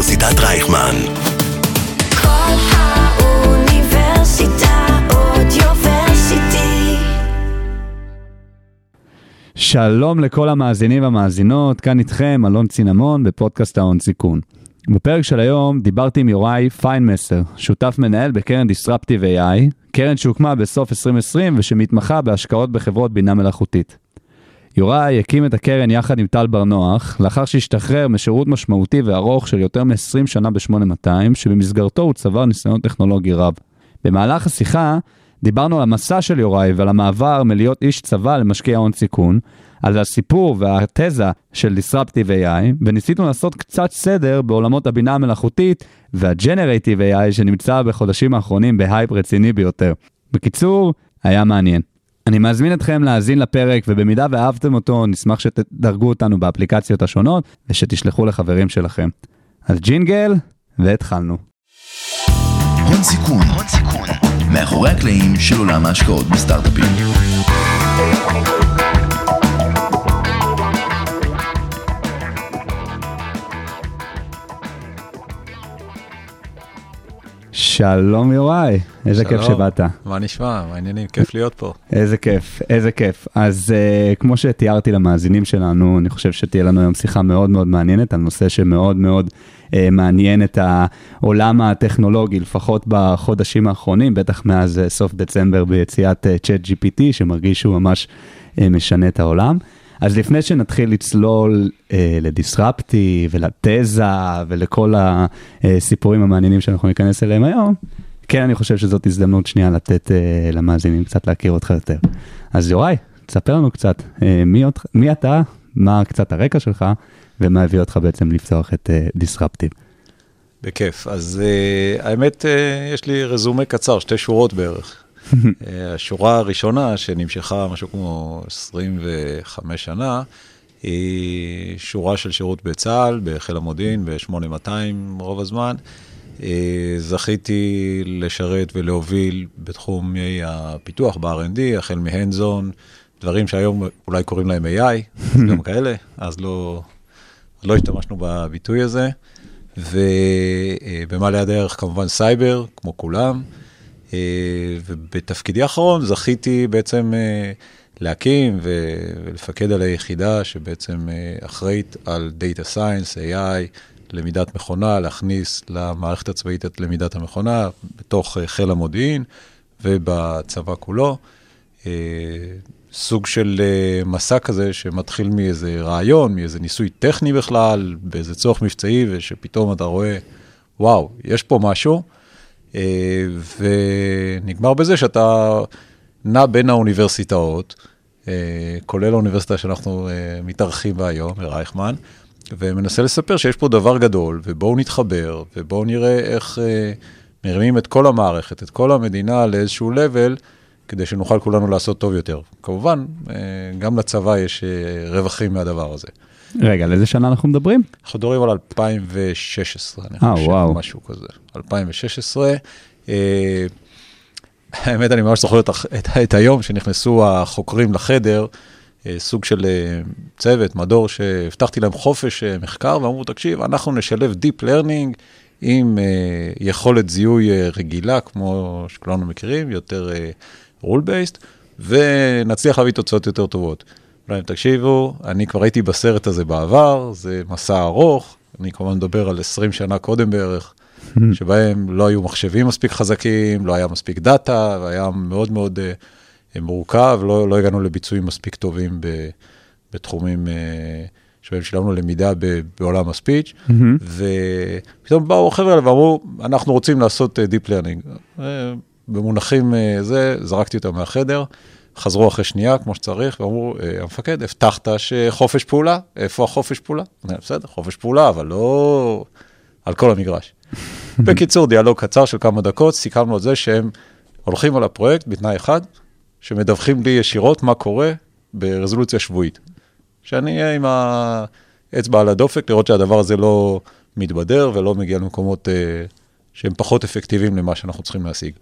אוניברסיטת רייכמן. כל האוניברסיטה אודיוורסיטי. שלום לכל המאזינים והמאזינות, כאן איתכם אלון צינמון בפודקאסט ההון סיכון. בפרק של היום דיברתי עם יוראי פיינמסר, שותף מנהל בקרן Disruptive AI, קרן שהוקמה בסוף 2020 ושמתמחה בהשקעות בחברות בינה מלאכותית. יוראי הקים את הקרן יחד עם טל בר נוח, לאחר שהשתחרר משירות משמעותי וארוך של יותר מ-20 שנה ב-8200, שבמסגרתו הוא צבר ניסיון טכנולוגי רב. במהלך השיחה דיברנו על המסע של יוראי ועל המעבר מלהיות איש צבא למשקיע הון סיכון, על הסיפור והתזה של Disruptive AI, וניסינו לעשות קצת סדר בעולמות הבינה המלאכותית וה-Generative AI שנמצא בחודשים האחרונים בהייפ רציני ביותר. בקיצור, היה מעניין. אני מזמין אתכם להאזין לפרק, ובמידה ואהבתם אותו, נשמח שתדרגו אותנו באפליקציות השונות, ושתשלחו לחברים שלכם. אז ג'ינגל, והתחלנו. הון סיכון, הון סיכון, מאחורי הקלעים של עולם ההשקעות בסטארט-אפים. שלום יוראי, איזה כיף. שבאת. מה נשמע? מה העניינים? כיף להיות פה. איזה כיף, איזה כיף. אז uh, כמו שתיארתי למאזינים שלנו, אני חושב שתהיה לנו היום שיחה מאוד מאוד מעניינת על נושא שמאוד מאוד uh, מעניין את העולם הטכנולוגי, לפחות בחודשים האחרונים, בטח מאז uh, סוף דצמבר ביציאת uh, צ'אט GPT, שמרגיש שהוא ממש uh, משנה את העולם. אז לפני שנתחיל לצלול אה, לדיסרפטי ולתזה ולכל הסיפורים המעניינים שאנחנו ניכנס אליהם היום, כן, אני חושב שזאת הזדמנות שנייה לתת אה, למאזינים קצת להכיר אותך יותר. אז יוראי, תספר לנו קצת, אה, מי, אותך, מי אתה, מה קצת הרקע שלך, ומה הביא אותך בעצם לפתוח את אה, דיסרפטיב. בכיף. אז uh, האמת, uh, יש לי רזומה קצר, שתי שורות בערך. Uh, השורה הראשונה, שנמשכה משהו כמו 25 שנה, היא שורה של שירות בצה"ל, בחיל המודיעין, ב-8200 רוב הזמן. Uh, זכיתי לשרת ולהוביל בתחומי הפיתוח ב-R&D, החל מהנדזון, דברים שהיום אולי קוראים להם AI, גם כאלה, אז לא, לא השתמשנו בביטוי הזה. ובמעלה הדרך כמובן סייבר, כמו כולם. אה, ובתפקידי האחרון זכיתי בעצם אה, להקים ולפקד על היחידה שבעצם אה, אחראית על Data Science, AI, למידת מכונה, להכניס למערכת הצבאית את למידת המכונה בתוך חיל המודיעין ובצבא כולו. סוג של מסע כזה שמתחיל מאיזה רעיון, מאיזה ניסוי טכני בכלל, באיזה צורך מבצעי, ושפתאום אתה רואה, וואו, יש פה משהו, ונגמר בזה שאתה נע בין האוניברסיטאות, אה, כולל האוניברסיטה שאנחנו אה, מתארחים בה היום, ברייכמן, ומנסה לספר שיש פה דבר גדול, ובואו נתחבר, ובואו נראה איך מרימים את כל המערכת, את כל המדינה לאיזשהו level, כדי שנוכל כולנו לעשות טוב יותר. כמובן, גם לצבא יש רווחים מהדבר הזה. רגע, על איזה שנה אנחנו מדברים? אנחנו מדברים על 2016, אני אה, חושב, וואו. משהו כזה. 2016. אה, האמת, אני ממש זוכר את, הח- את, את היום שנכנסו החוקרים לחדר, אה, סוג של צוות, מדור, שהבטחתי להם חופש מחקר, ואמרו, תקשיב, אנחנו נשלב Deep Learning עם יכולת זיהוי רגילה, כמו שכולנו מכירים, יותר rule-based, ונצליח להביא תוצאות יותר טובות. אולי תקשיבו, אני כבר הייתי בסרט הזה בעבר, זה מסע ארוך, אני כמובן מדבר על 20 שנה קודם בערך, שבהם לא היו מחשבים מספיק חזקים, לא היה מספיק דאטה, והיה מאוד מאוד uh, מורכב, לא, לא הגענו לביצועים מספיק טובים ב, בתחומים uh, שבהם שילמנו למידה ב, בעולם הספיץ', ופתאום באו החבר'ה האלה ואמרו, אנחנו רוצים לעשות uh, Learning. Uh, במונחים זה, זרקתי אותם מהחדר. חזרו אחרי שנייה, כמו שצריך, ואמרו, "אה, המפקד, הבטחת שחופש פעולה, איפה החופש פעולה? אני, בסדר, חופש פעולה, אבל לא על כל המגרש. בקיצור, דיאלוג קצר של כמה דקות, סיכמנו על זה שהם הולכים על הפרויקט בתנאי אחד, שמדווחים לי ישירות מה קורה ברזולוציה שבועית. שאני אהיה עם האצבע על הדופק, לראות שהדבר הזה לא מתבדר ולא מגיע למקומות אה, שהם פחות אפקטיביים למה שאנחנו צריכים להשיג.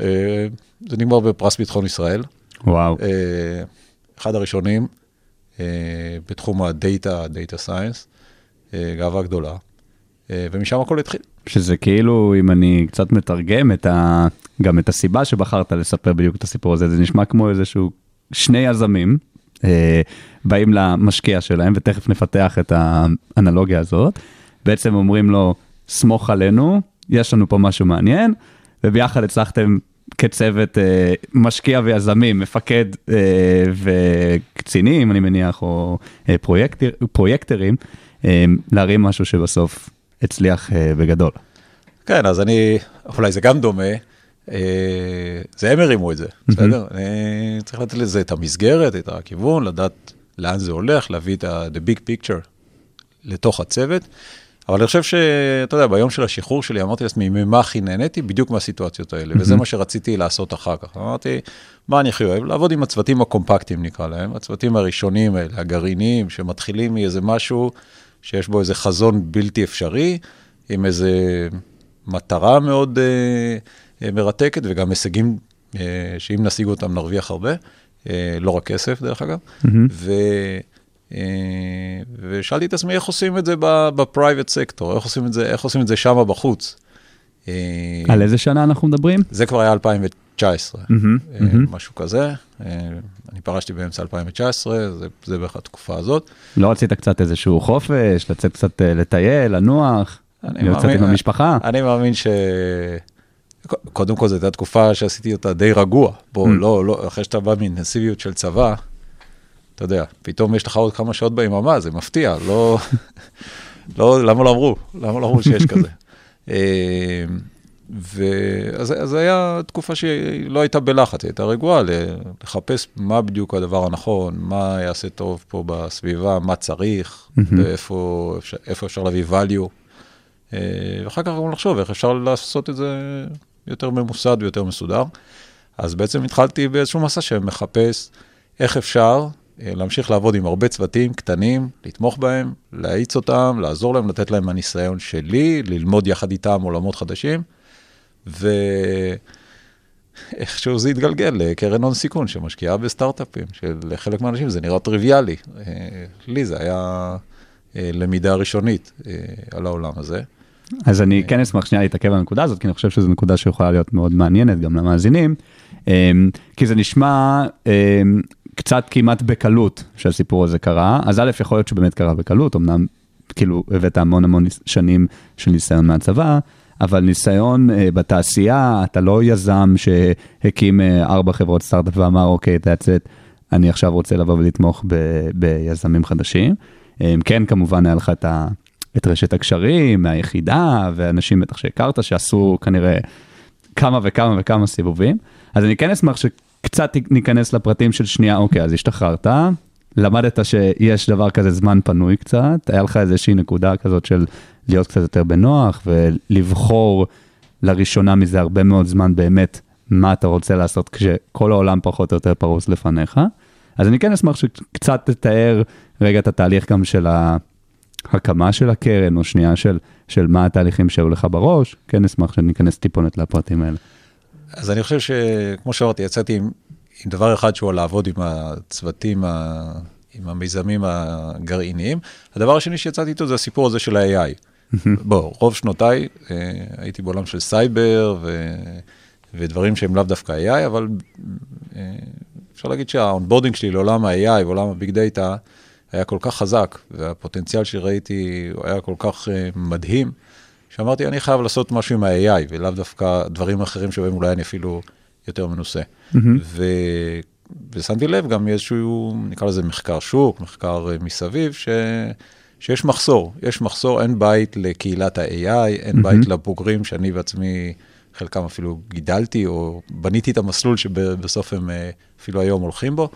אה, זה נגמר בפרס ביטחון ישראל. וואו. אה, אחד הראשונים אה, בתחום הדאטה, data science, גאווה גדולה. אה, ומשם הכל התחיל. שזה כאילו, אם אני קצת מתרגם את ה... גם את הסיבה שבחרת לספר בדיוק את הסיפור הזה, זה נשמע כמו איזשהו שני יזמים באים למשקיע שלהם, ותכף נפתח את האנלוגיה הזאת, בעצם אומרים לו, סמוך עלינו, יש לנו פה משהו מעניין, וביחד הצלחתם כצוות אה, משקיע ויזמים, מפקד אה, וקצינים, אני מניח, או אה, פרויקטר, פרויקטרים, אה, להרים משהו שבסוף הצליח אה, בגדול. כן, אז אני, אולי זה גם דומה, אה, זה הם הרימו את זה, בסדר? אני צריך לתת לזה את המסגרת, את הכיוון, לדעת לאן זה הולך, להביא את ה- the big picture לתוך הצוות. אבל אני חושב שאתה יודע, ביום של השחרור שלי אמרתי לעצמי, ממה הכי נהניתי? בדיוק מהסיטואציות האלה, וזה מה שרציתי לעשות אחר כך. אמרתי, מה אני הכי אוהב? לעבוד עם הצוותים הקומפקטיים נקרא להם, הצוותים הראשונים האלה, הגרעיניים, שמתחילים מאיזה משהו שיש בו איזה חזון בלתי אפשרי, עם איזה מטרה מאוד אה, אה, מרתקת, וגם הישגים אה, שאם נשיג אותם נרוויח הרבה, אה, לא רק כסף דרך אגב. ו... אה, ושאלתי את עצמי איך עושים את זה בפרייבט סקטור, איך עושים את זה, איך עושים את זה שמה בחוץ. אה, על איזה שנה אנחנו מדברים? זה כבר היה 2019, מהמם, אה, מהמם. משהו כזה. אה, אני פרשתי באמצע 2019, זה, זה בערך התקופה הזאת. לא רצית קצת איזשהו חופש, לצאת קצת לטייל, לנוח, להיות קצת עם המשפחה? אני מאמין ש... קודם כל, זו הייתה תקופה שעשיתי אותה די רגוע. בוא, Mm. לא, לא, אחרי שאתה בא מאינטנסיביות של צבא, אתה יודע, פתאום יש לך עוד כמה שעות ביממה, זה מפתיע, לא... לא, למה לא אמרו? למה לא אמרו שיש כזה? אה, ואז היה תקופה שהיא לא הייתה בלחץ, היא הייתה רגועה, לחפש מה בדיוק הדבר הנכון, מה יעשה טוב פה בסביבה, מה צריך, ואיפה אפשר, איפה אפשר להביא value. אה, ואחר כך גם לחשוב איך אפשר לעשות את זה יותר ממוסד ויותר מסודר. אז בעצם התחלתי באיזשהו מסע שמחפש איך אפשר להמשיך לעבוד עם הרבה צוותים קטנים, לתמוך בהם, להאיץ אותם, לעזור להם, לתת להם מהניסיון שלי, ללמוד יחד איתם עולמות חדשים, ואיכשהו זה התגלגל לקרן הון סיכון שמשקיעה בסטארט-אפים, שלחלק מהאנשים זה נראה טריוויאלי. אה, לי זה היה אה, למידה ראשונית אה, על העולם הזה. אז אני כן אשמח שנייה להתעכב על הנקודה הזאת, כי אני חושב שזו נקודה שיכולה להיות מאוד מעניינת גם למאזינים, כי זה נשמע קצת כמעט בקלות שהסיפור הזה קרה, אז א', יכול להיות שבאמת קרה בקלות, אמנם כאילו הבאת המון המון שנים של ניסיון מהצבא, אבל ניסיון אה, בתעשייה, אתה לא יזם שהקים אה, ארבע חברות סטארט-אפ ואמר, אוקיי, it, אני עכשיו רוצה לבוא ולתמוך ב- ביזמים חדשים. אמ, כן, כמובן היה לך את ה... את רשת הקשרים מהיחידה, ואנשים בטח שהכרת, שעשו כנראה כמה וכמה וכמה סיבובים. אז אני כן אשמח שקצת ניכנס לפרטים של שנייה, אוקיי, אז השתחררת, למדת שיש דבר כזה זמן פנוי קצת, היה לך איזושהי נקודה כזאת של להיות קצת יותר בנוח, ולבחור לראשונה מזה הרבה מאוד זמן באמת מה אתה רוצה לעשות כשכל העולם פחות או יותר פרוס לפניך. אז אני כן אשמח שקצת תתאר רגע את התהליך גם של ה... הקמה של הקרן, או שנייה של, של מה התהליכים שהיו לך בראש, כן אשמח שניכנס טיפונת לפרטים האלה. אז אני חושב שכמו שאמרתי, יצאתי עם, עם דבר אחד שהוא לעבוד עם הצוותים, ה, עם המיזמים הגרעיניים. הדבר השני שיצאתי איתו זה הסיפור הזה של ה-AI. בוא, רוב שנותיי אה, הייתי בעולם של סייבר ו, ודברים שהם לאו דווקא AI, אבל אה, אפשר להגיד שה onboarding שלי לעולם ה-AI ועולם ה big data היה כל כך חזק, והפוטנציאל שראיתי היה כל כך אה, מדהים, שאמרתי, אני חייב לעשות משהו עם ה-AI, ולאו דווקא דברים אחרים שבהם אולי אני אפילו יותר מנוסה. ו... ושמתי לב גם איזשהו, נקרא לזה מחקר שוק, מחקר אה, מסביב, ש... שיש מחסור. יש מחסור, אין בית לקהילת ה-AI, אין בית לבוגרים שאני בעצמי, חלקם אפילו גידלתי, או בניתי את המסלול שבסוף הם אה, אפילו היום הולכים בו.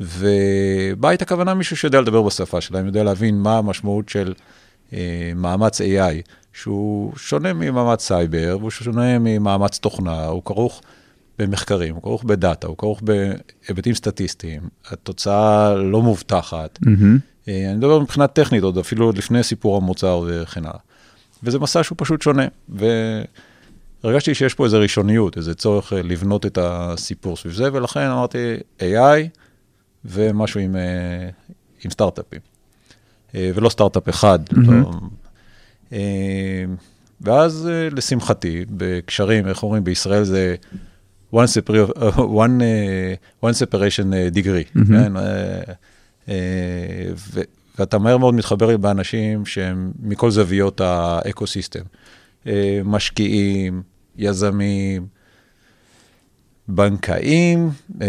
ובית הכוונה מישהו שיודע לדבר בשפה שלהם, יודע להבין מה המשמעות של אה, מאמץ AI, שהוא שונה ממאמץ סייבר, והוא שונה ממאמץ תוכנה, הוא כרוך במחקרים, הוא כרוך בדאטה, הוא כרוך בהיבטים סטטיסטיים, התוצאה לא מובטחת. אה, אני מדבר מבחינה טכנית, עוד אפילו עוד לפני סיפור המוצר וכן הלאה. וזה מסע שהוא פשוט שונה, והרגשתי שיש פה איזו ראשוניות, איזה צורך אה, לבנות את הסיפור סביב זה, ולכן אמרתי AI ומשהו עם, אה, עם סטארט-אפים. ולא סטארט-אפ אחד, לא, אה, ואז, אה, לשמחתי, בקשרים, איך אומרים, בישראל זה one, separ- one, אה, one separation אה, degree, כן? אה, אה, ו- ואתה מהר מאוד מתחבר באנשים שהם מכל זוויות האקו-סיסטם. אה, משקיעים, יזמים, בנקאים, אה,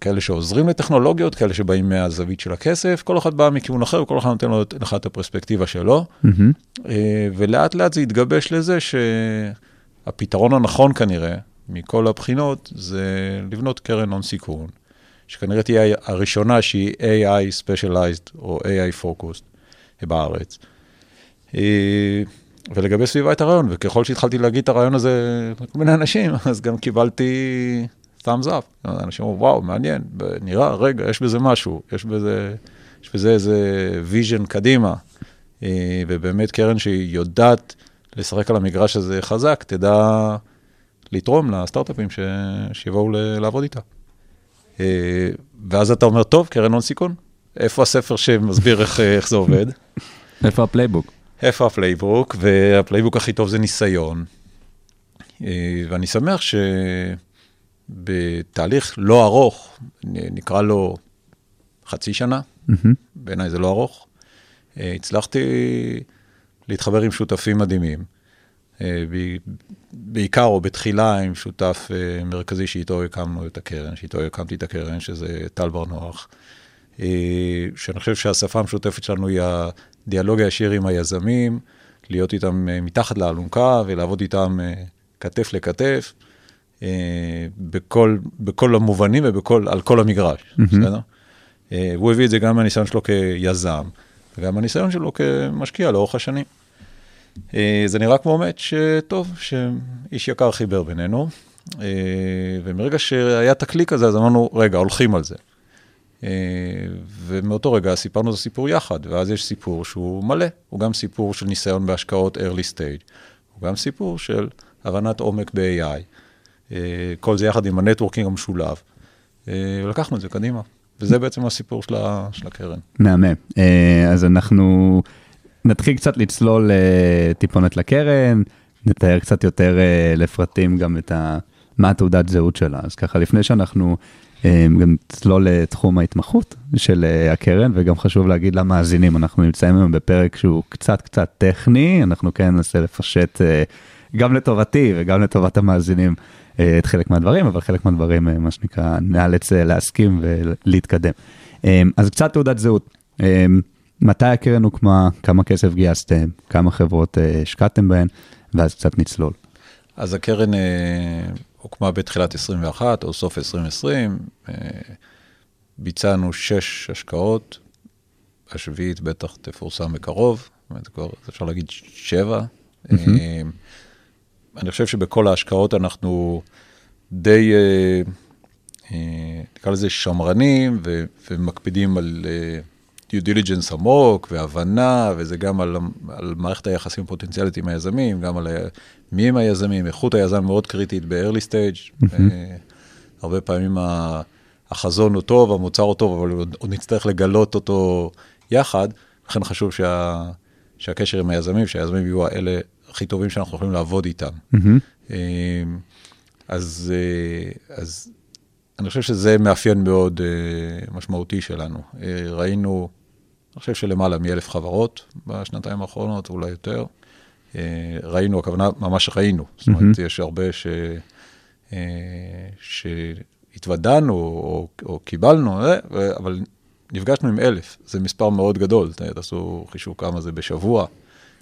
כאלה שעוזרים לטכנולוגיות, כאלה שבאים מהזווית של הכסף, כל אחד בא מכיוון אחר, וכל אחד נותן לו את- לך את הפרספקטיבה שלו. מהמם. אה, ולאט לאט זה התגבש לזה שהפתרון הנכון כנראה, מכל הבחינות, זה לבנות קרן הון סיכון, שכנראה תהיה הראשונה שהיא AI Specialized או AI Focused בארץ. ולגבי סביבה את הרעיון, וככל שהתחלתי להגיד את הרעיון הזה לכל מיני אנשים, אז גם קיבלתי thumbs up. אנשים אמרו, וואו, מעניין, נראה, רגע, יש בזה משהו, יש בזה, יש בזה איזה vision קדימה. אה, ובאמת קרן שהיא יודעת לשחק על המגרש הזה חזק, תדע לתרום לסטארט-אפים ש... שיבואו ל... לעבוד איתה. אה, ואז אתה אומר, טוב, קרן הון סיכון, איפה הספר שמסביר איך, אה, איך זה עובד? איפה הפלייבוק? איפה הפלייבוק? והפלייבוק הכי טוב זה ניסיון. אה, ואני שמח שבתהליך לא ארוך, נקרא לו חצי שנה, מהמם. בעיניי זה לא ארוך, אה, הצלחתי להתחבר עם שותפים מדהימים. אה, בעיקר או בתחילה עם שותף מרכזי שאיתו הקמנו את הקרן, שאיתו הקמתי את הקרן, שזה טל בר נוח. שאני חושב שהשפה המשותפת שלנו היא הדיאלוג הישיר עם היזמים, להיות איתם אה, מתחת לאלונקה ולעבוד איתם אה, כתף לכתף, אה, בכל, בכל המובנים ועל כל המגרש, בסדר? אה, הוא הביא את זה גם מהניסיון שלו כיזם, וגם מהניסיון שלו כמשקיע לאורך השנים. זה נראה כמו מאץ' טוב, שאיש יקר חיבר בינינו, ומרגע שהיה את הקליק הזה, אז אמרנו, רגע, הולכים על זה. אה, ומאותו רגע סיפרנו את הסיפור יחד, ואז יש סיפור שהוא מלא, הוא גם סיפור של ניסיון בהשקעות early stage, הוא גם סיפור של הבנת עומק ב-AI, אה, כל זה יחד עם ה networking המשולב, אה, ולקחנו את זה קדימה, וזה בעצם הסיפור של, הקרן. מהמם. אז אנחנו נתחיל קצת לצלול טיפונת לקרן, נתאר קצת יותר לפרטים גם את ה... מה התעודת זהות שלה. אז ככה, לפני שאנחנו גם נצלול לתחום ההתמחות של אה, הקרן, וגם חשוב להגיד למאזינים, אנחנו נמצאים היום בפרק שהוא קצת קצת טכני, אנחנו כן ננסה לפשט אה, גם לטובתי וגם לטובת המאזינים אה, את חלק מהדברים, אבל חלק מהדברים, מה שנקרא, נאלץ להסכים ולהתקדם. אה, אז קצת תעודת זהות. אה, מתי הקרן הוקמה, כמה כסף גייסתם, כמה חברות השקעתם בהן, ואז קצת נצלול. אז הקרן הוקמה בתחילת 21 או סוף 2020, אה, ביצענו שש השקעות, השביעית בטח תפורסם בקרוב, זאת אומרת, כבר אפשר להגיד שבע. אה, אני חושב שבכל ההשקעות אנחנו די, אה, נקרא לזה שמרנים ו- ומקפידים על due diligence עמוק והבנה, וזה גם על, על מערכת היחסים הפוטנציאלית עם היזמים, גם על מי הם היזמים, איכות היזם מאוד קריטית ב-early stage. אה, הרבה פעמים החזון הוא טוב, המוצר הוא טוב, אבל עוד, נצטרך לגלות אותו יחד, לכן חשוב שה, שהקשר עם היזמים, שהיזמים יהיו האלה הכי טובים שאנחנו יכולים לעבוד איתם. אה, אז, אה, אז אני חושב שזה מאפיין מאוד אה, משמעותי שלנו. אה, ראינו, אני חושב שלמעלה מאלף חברות בשנתיים האחרונות, אולי יותר. אה, ראינו, הכוונה, ממש ראינו. זאת אומרת, יש הרבה ש... אה, שהתוודענו או, או קיבלנו, אבל נפגשנו עם אלף, זה מספר מאוד גדול, תעשו חישוב כמה זה בשבוע,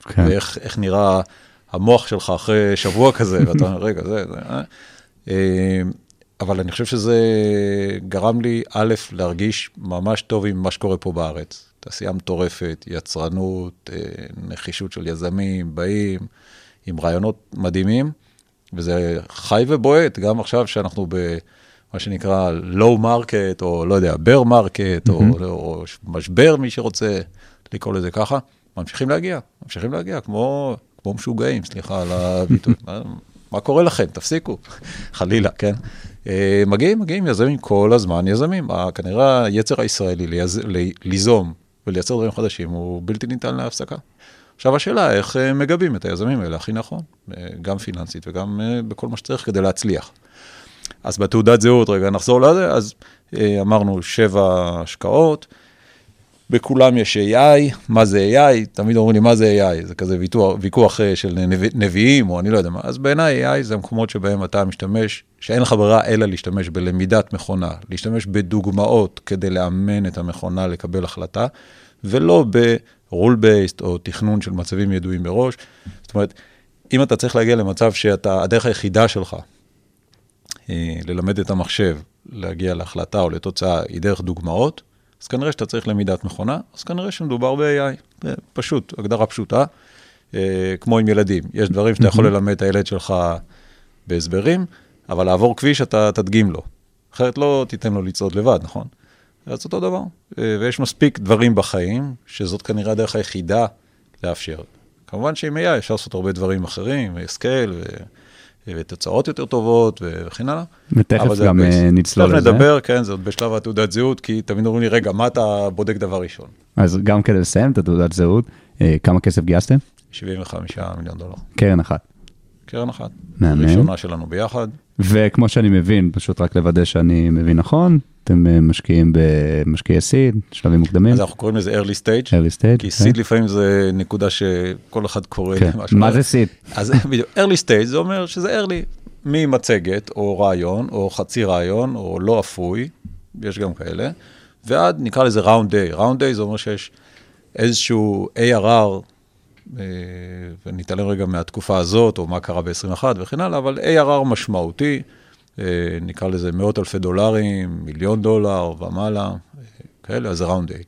כן. ואיך איך נראה המוח שלך אחרי שבוע כזה, ואתה אומר, רגע, זה, זה, אבל אני חושב שזה גרם לי, א', להרגיש ממש טוב עם מה שקורה פה בארץ. תעשייה מטורפת, יצרנות, אה, נחישות של יזמים, באים, עם רעיונות מדהימים, וזה חי ובועט, גם עכשיו שאנחנו במה שנקרא low market, או לא יודע, bear market, או, או משבר, מי שרוצה לקרוא לזה ככה, ממשיכים להגיע, ממשיכים להגיע, כמו, כמו משוגעים, סליחה על הביטוי. מה, קורה לכם? תפסיקו, חלילה, כן? אה, מגיעים, מגיעים יזמים כל הזמן, יזמים. ה- כנראה היצר הישראלי ליז, ליזום ולייצר דברים חדשים הוא בלתי ניתן להפסקה. עכשיו השאלה, איך אה, מגבים את היזמים האלה הכי נכון, אה, גם פיננסית וגם אה, בכל מה שצריך כדי להצליח. אז בתעודת זהות, רגע, נחזור לזה, אז אה, אמרנו שבע השקעות, בכולם יש AI, מה זה AI? תמיד אומרים לי, מה זה AI? זה כזה ויכוח, ויכוח אה, של נביא, נביאים, או אני לא יודע מה. אז בעיניי AI זה המקומות שבהם אתה משתמש, שאין לך ברירה אלא להשתמש בלמידת מכונה, להשתמש בדוגמאות כדי לאמן את המכונה לקבל החלטה, ולא ב-rule based או תכנון של מצבים ידועים מראש. זאת אומרת, אם אתה צריך להגיע למצב שאתה, הדרך היחידה שלך אה, ללמד את המחשב להגיע להחלטה או לתוצאה היא דרך דוגמאות, אז כנראה שאתה צריך למידת מכונה, אז כנראה שמדובר ב-AI. פשוט, הגדרה פשוטה, אה, כמו עם ילדים. יש דברים שאתה יכול ללמד את הילד שלך בהסברים, אבל לעבור כביש אתה תדגים לו. אחרת לא תיתן לו לצעוד לבד, נכון? אז אותו דבר. אה, ויש מספיק דברים בחיים, שזאת כנראה הדרך היחידה לאפשר. כמובן שעם AI אפשר לעשות הרבה דברים אחרים, scale ו... ותוצאות יותר טובות וכן הלאה. ותכף גם. אה, נצלול תכף לזה. נדבר, כן, זה עוד בשלב התעודת זהות, כי תמיד אומרים לי, רגע, מה אתה בודק דבר ראשון? אז גם כדי לסיים את התעודת זהות, אה, כמה כסף גייסתם? 75 מיליון דולר. קרן אחת. קרן אחת. מהמם. ראשונה שלנו ביחד. וכמו שאני מבין, פשוט רק לוודא שאני מבין נכון, אתם אה, משקיעים במשקיעי סיד, שלבים מוקדמים, אז אנחנו קוראים לזה early stage, early stage. כי כן. סיד לפעמים זה נקודה שכל אחד קורא כן. למשהו. מה. זה סיד? אז בדיוק, early stage זה אומר שזה early, ממצגת או רעיון או חצי רעיון או לא אפוי, יש גם כאלה, ועד נקרא לזה round day. round day זה אומר שיש איזשהו ARR, אה, ונתעלם רגע מהתקופה הזאת או מה קרה ב-21 וכן הלאה, אבל ARR משמעותי, אה, נקרא לזה מאות אלפי דולרים, מיליון דולר ומעלה, אה, כאלה, אז זה round day.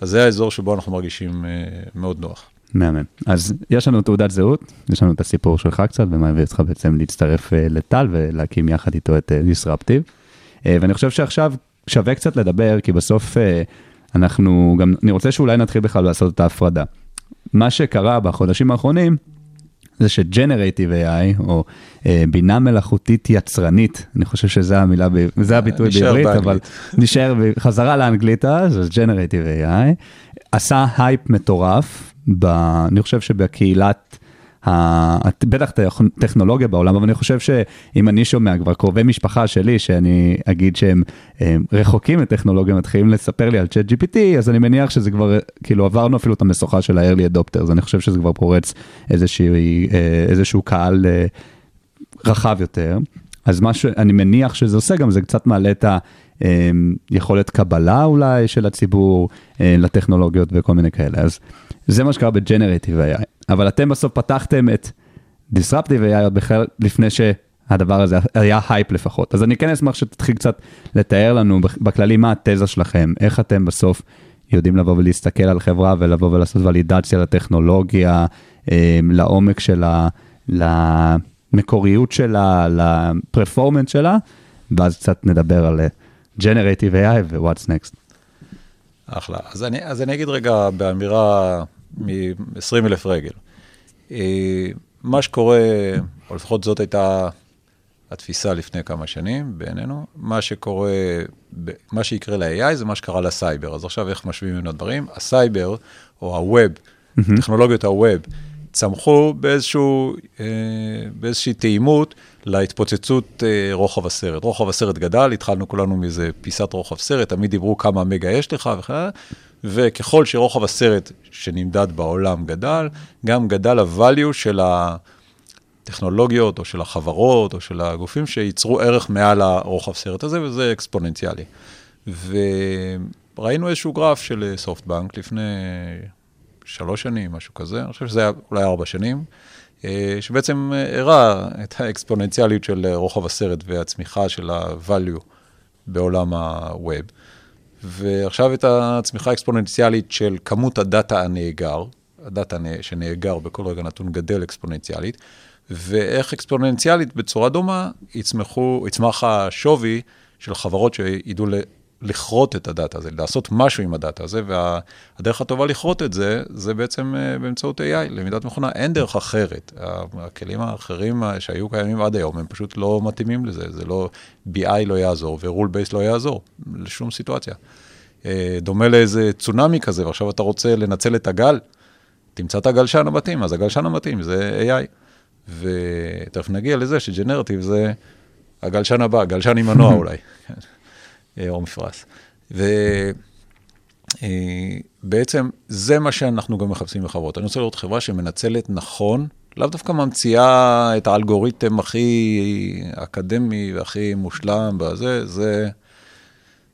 אז זה האזור שבו אנחנו מרגישים אה, מאוד נוח. מהמם. אז יש לנו תעודת זהות, יש לנו את הסיפור שלך קצת, ומה הביא אותך בעצם להצטרף אה, לטל ולהקים יחד איתו את דיסרפטיב. ואני חושב שעכשיו שווה קצת לדבר, כי בסוף אה, אנחנו גם, אני רוצה שאולי נתחיל בכלל לעשות את ההפרדה. מה שקרה בחודשים האחרונים, זה שג'נרייטיב AI, או אה, בינה מלאכותית יצרנית, אני חושב שזה המילה, ב- זה הביטוי נשאר בעברית, אבל באנגלית. נשאר בחזרה לאנגלית אז, אז generative AI, עשה הייפ מטורף, ב, אני חושב שבקהילת, בטח טכנולוגיה בעולם, אבל אני חושב שאם אני שומע כבר קרובי משפחה שלי, שאני אגיד שהם הם רחוקים מטכנולוגיה, מתחילים לספר לי על ChatGPT, אז אני מניח שזה כבר, כאילו עברנו אפילו את המשוכה של ה-early adopters, אני חושב שזה כבר פורץ אה, איזשהו קהל אה, רחב יותר. אז מה שאני מניח שזה עושה גם, זה קצת מעלה את היכולת קבלה אולי של הציבור אה, לטכנולוגיות וכל מיני כאלה. אז זה מה שקרה ב generative AI. אבל אתם בסוף פתחתם את Disruptive AI בכלל לפני שהדבר הזה היה הייפ לפחות. אז אני כן אשמח שתתחיל קצת לתאר לנו בכללי מה התזה שלכם, איך אתם בסוף יודעים לבוא ולהסתכל על חברה ולבוא ולעשות validation לטכנולוגיה, אה, לעומק שלה, למקוריות שלה, ל performance שלה, ואז קצת נדבר על אה, Generative AI ו-What's Next. אחלה. אז אני, אז אני אגיד רגע באמירה מ-20 אלף רגל. אה, מה שקורה, או לפחות זאת הייתה התפיסה לפני כמה שנים בעינינו, מה שקורה, מה שיקרה ל-AI זה מה שקרה לסייבר. אז עכשיו איך משווים בין הדברים? הסייבר, או הווב, טכנולוגיות הווב, צמחו באיזשהו, אה, באיזושהי תאימות להתפוצצות אה, רוחב הסרט. רוחב הסרט גדל, התחלנו כולנו מאיזה פיסת רוחב סרט, תמיד דיברו כמה מגה יש לך וכן הלאה, וככל שרוחב הסרט שנמדד בעולם גדל, גם גדל ה-value של הטכנולוגיות, או של החברות, או של הגופים שייצרו ערך מעל הרוחב סרט הזה, וזה אקספוננציאלי. וראינו איזשהו גרף של סופטבנק לפני שלוש שנים, משהו כזה, אני חושב שזה היה אולי ארבע שנים, אה, שבעצם אה, הראה את האקספוננציאליות של רוחב הסרט והצמיחה של ה-value בעולם ה-Web. ועכשיו את הצמיחה האקספוננציאלית של כמות הדאטה הנאגר, הדאטה שנאגר בכל רגע נתון גדל אקספוננציאלית, ואיך אקספוננציאלית בצורה דומה יצמחו, יצמח השווי של חברות שידעו לכרות את הדאטה הזה, לעשות משהו עם הדאטה הזה, והדרך הטובה לכרות את זה, זה בעצם אה, באמצעות AI, למידת מכונה. אין דרך אחרת. הכלים האחרים שהיו קיימים עד היום, הם פשוט לא מתאימים לזה. זה לא, BI לא יעזור ו-rule base לא יעזור, לשום סיטואציה. אה, דומה לאיזה צונאמי כזה, ועכשיו אתה רוצה לנצל את הגל, תמצא את הגלשן המתאים, אז הגלשן המתאים זה AI. ותכף נגיע לזה שג'נרטיב זה הגלשן הבא, גלשן עם מנוע אולי, או מפרס. ובעצם זה מה שאנחנו גם מחפשים בחברות. אני רוצה לראות חברה שמנצלת נכון, לאו דווקא ממציאה את האלגוריתם הכי אקדמי והכי מושלם בזה, זה...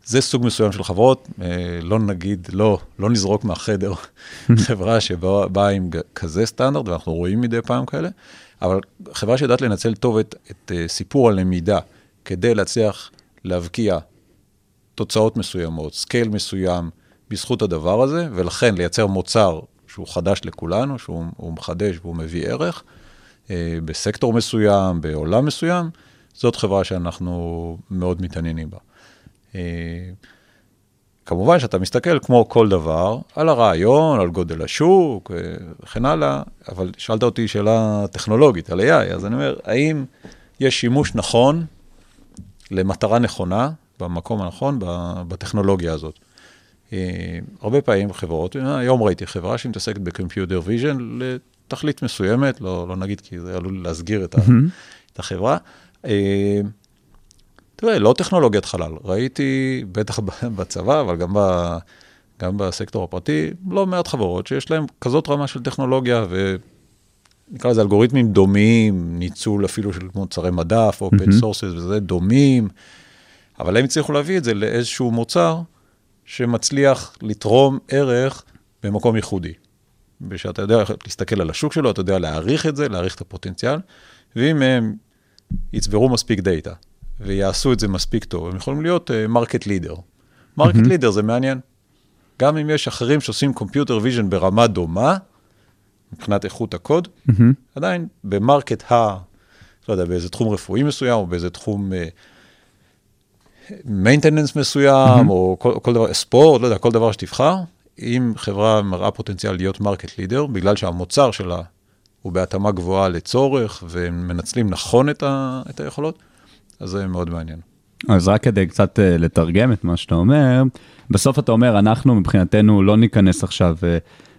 זה סוג מסוים של חברות, אה, לא נגיד, לא, לא נזרוק מהחדר חברה שבאה עם כזה סטנדרט, ואנחנו רואים מדי פעם כאלה, אבל חברה שיודעת לנצל טוב את, את אה, סיפור הלמידה כדי להצליח להבקיע תוצאות מסוימות, scale מסוים, בזכות הדבר הזה, ולכן לייצר מוצר שהוא חדש לכולנו, שהוא מחדש והוא מביא ערך, אה, בסקטור מסוים, בעולם מסוים, זאת חברה שאנחנו מאוד מתעניינים בה. אה, כמובן שאתה מסתכל, כמו כל דבר, על הרעיון, על גודל השוק אה, וכן הלאה, אבל שאלת אותי שאלה טכנולוגית על AI, אז אני אומר, האם יש שימוש נכון למטרה נכונה, במקום הנכון, בטכנולוגיה הזאת? אה, הרבה פעמים חברות, היום ראיתי חברה שמתעסקת ב computer vision לתכלית מסוימת, לא, לא נגיד כי זה עלול להסגיר את, ה, את החברה. תראה, לא טכנולוגיית חלל. ראיתי, בטח בצבא, אבל גם, ב, גם בסקטור הפרטי, לא מעט חברות שיש להן כזאת רמה של טכנולוגיה, ונקרא לזה אלגוריתמים דומים, ניצול אפילו של מוצרי מדף, או open sources וזה, דומים, אבל הם הצליחו להביא את זה לאיזשהו מוצר שמצליח לתרום ערך במקום ייחודי. ושאתה יודע להסתכל על השוק שלו, אתה יודע להעריך את זה, להעריך את הפוטנציאל, ואם הם יצברו מספיק דאטה, ויעשו את זה מספיק טוב, הם יכולים להיות market leader. Market leader זה מעניין. גם אם יש אחרים שעושים computer vision ברמה דומה, מבחינת איכות הקוד, mm-hmm. עדיין ב market ה... לא יודע, באיזה תחום רפואי מסוים, או באיזה תחום maintenance מסוים, mm-hmm. או כל, כל דבר, ספורט, לא יודע, כל דבר שתבחר, אם חברה מראה פוטנציאל להיות market leader, בגלל שהמוצר שלה הוא בהתאמה גבוהה לצורך, והם מנצלים נכון את, ה, את היכולות, אז זה מאוד מעניין. אז רק כדי קצת uh, לתרגם את מה שאתה אומר, בסוף אתה אומר, אנחנו מבחינתנו לא ניכנס עכשיו uh,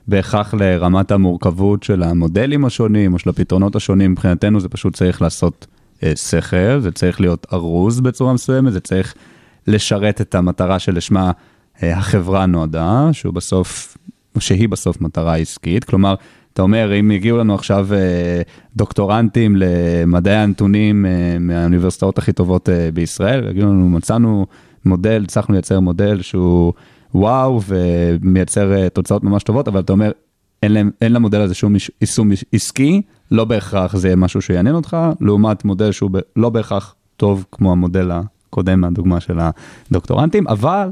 בהכרח לרמת המורכבות של המודלים השונים או של הפתרונות השונים, מבחינתנו זה פשוט צריך לעשות שכל, זה צריך להיות ארוז בצורה מסוימת, זה צריך לשרת את המטרה שלשמה uh, החברה נועדה, שהוא בסוף, שהיא בסוף מטרה עסקית, כלומר, אתה אומר, אם הגיעו לנו עכשיו אה, דוקטורנטים למדעי הנתונים אה, מהאוניברסיטאות הכי טובות אה, בישראל, הגיעו לנו, מצאנו מודל, הצלחנו לייצר מודל שהוא וואו ומייצר תוצאות ממש טובות, אבל אתה אומר, אין, להם, אין למודל הזה שום יישום עסקי, לא בהכרח זה משהו שיעניין אותך, לעומת מודל שהוא ב, לא בהכרח טוב כמו המודל הקודם מהדוגמה של הדוקטורנטים, אבל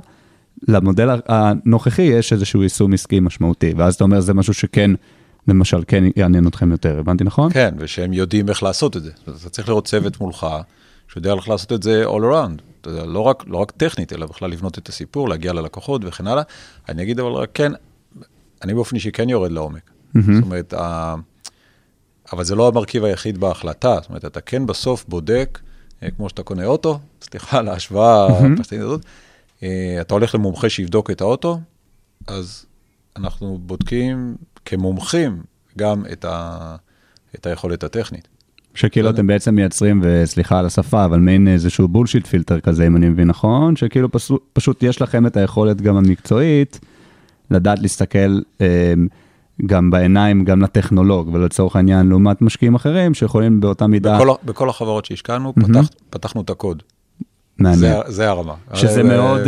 למודל הנוכחי יש איזשהו יישום עסקי משמעותי, ואז אתה אומר, זה משהו שכן... למשל, כן יעניין אתכם יותר, הבנתי נכון? כן, ושהם יודעים איך לעשות את זה. אתה צריך לראות צוות מולך, שיודע איך לעשות את זה all around. יודע, לא רק, לא רק טכנית, אלא בכלל לבנות את הסיפור, להגיע ללקוחות וכן הלאה. אני אגיד אבל רק כן, אני באופן אישי כן יורד לעומק. Mm-hmm. זאת אומרת. אבל זה לא המרכיב היחיד בהחלטה, זאת אומרת, אתה כן בסוף בודק, אה, כמו שאתה קונה אוטו, סליחה על ההשוואה הפשטנית הזאת, אה, אתה הולך למומחה שיבדוק את האוטו, אז אנחנו בודקים כמומחים גם את, ה, את היכולת הטכנית. שכאילו אתם בעצם מייצרים, וסליחה על השפה, אבל מעין איזשהו בולשיט פילטר כזה, אם אני מבין נכון, שכאילו פשוט, פשוט יש לכם את היכולת גם המקצועית, לדעת להסתכל אה, גם בעיניים, גם לטכנולוג, ולצורך העניין, לעומת משקיעים אחרים שיכולים באותה מידה... בכל, בכל החברות שהשקענו, mm-hmm. פתח, פתחנו את הקוד. מעניין. זה, זה הרמה. שזה מאוד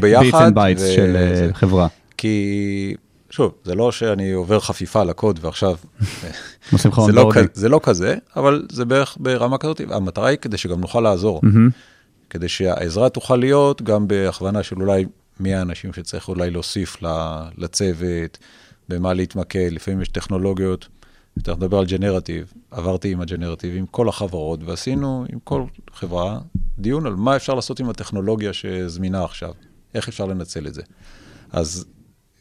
bits and bytes של ו... חברה. כי שוב, זה לא שאני עובר חפיפה לקוד ועכשיו... זה, לא, זה לא כזה, אבל זה בערך ברמה כזאת, המטרה היא כדי שגם נוכל לעזור. כדי שהעזרה תוכל להיות גם בהכוונה של אולי מי האנשים שצריך אולי להוסיף לצוות, במה להתמקד, לפעמים יש טכנולוגיות. אתה מדבר על ג'נרטיב, עברתי עם הג'נרטיב, עם כל החברות, ועשינו עם כל חברה דיון על מה אפשר לעשות עם הטכנולוגיה שזמינה עכשיו, איך אפשר לנצל את זה. אז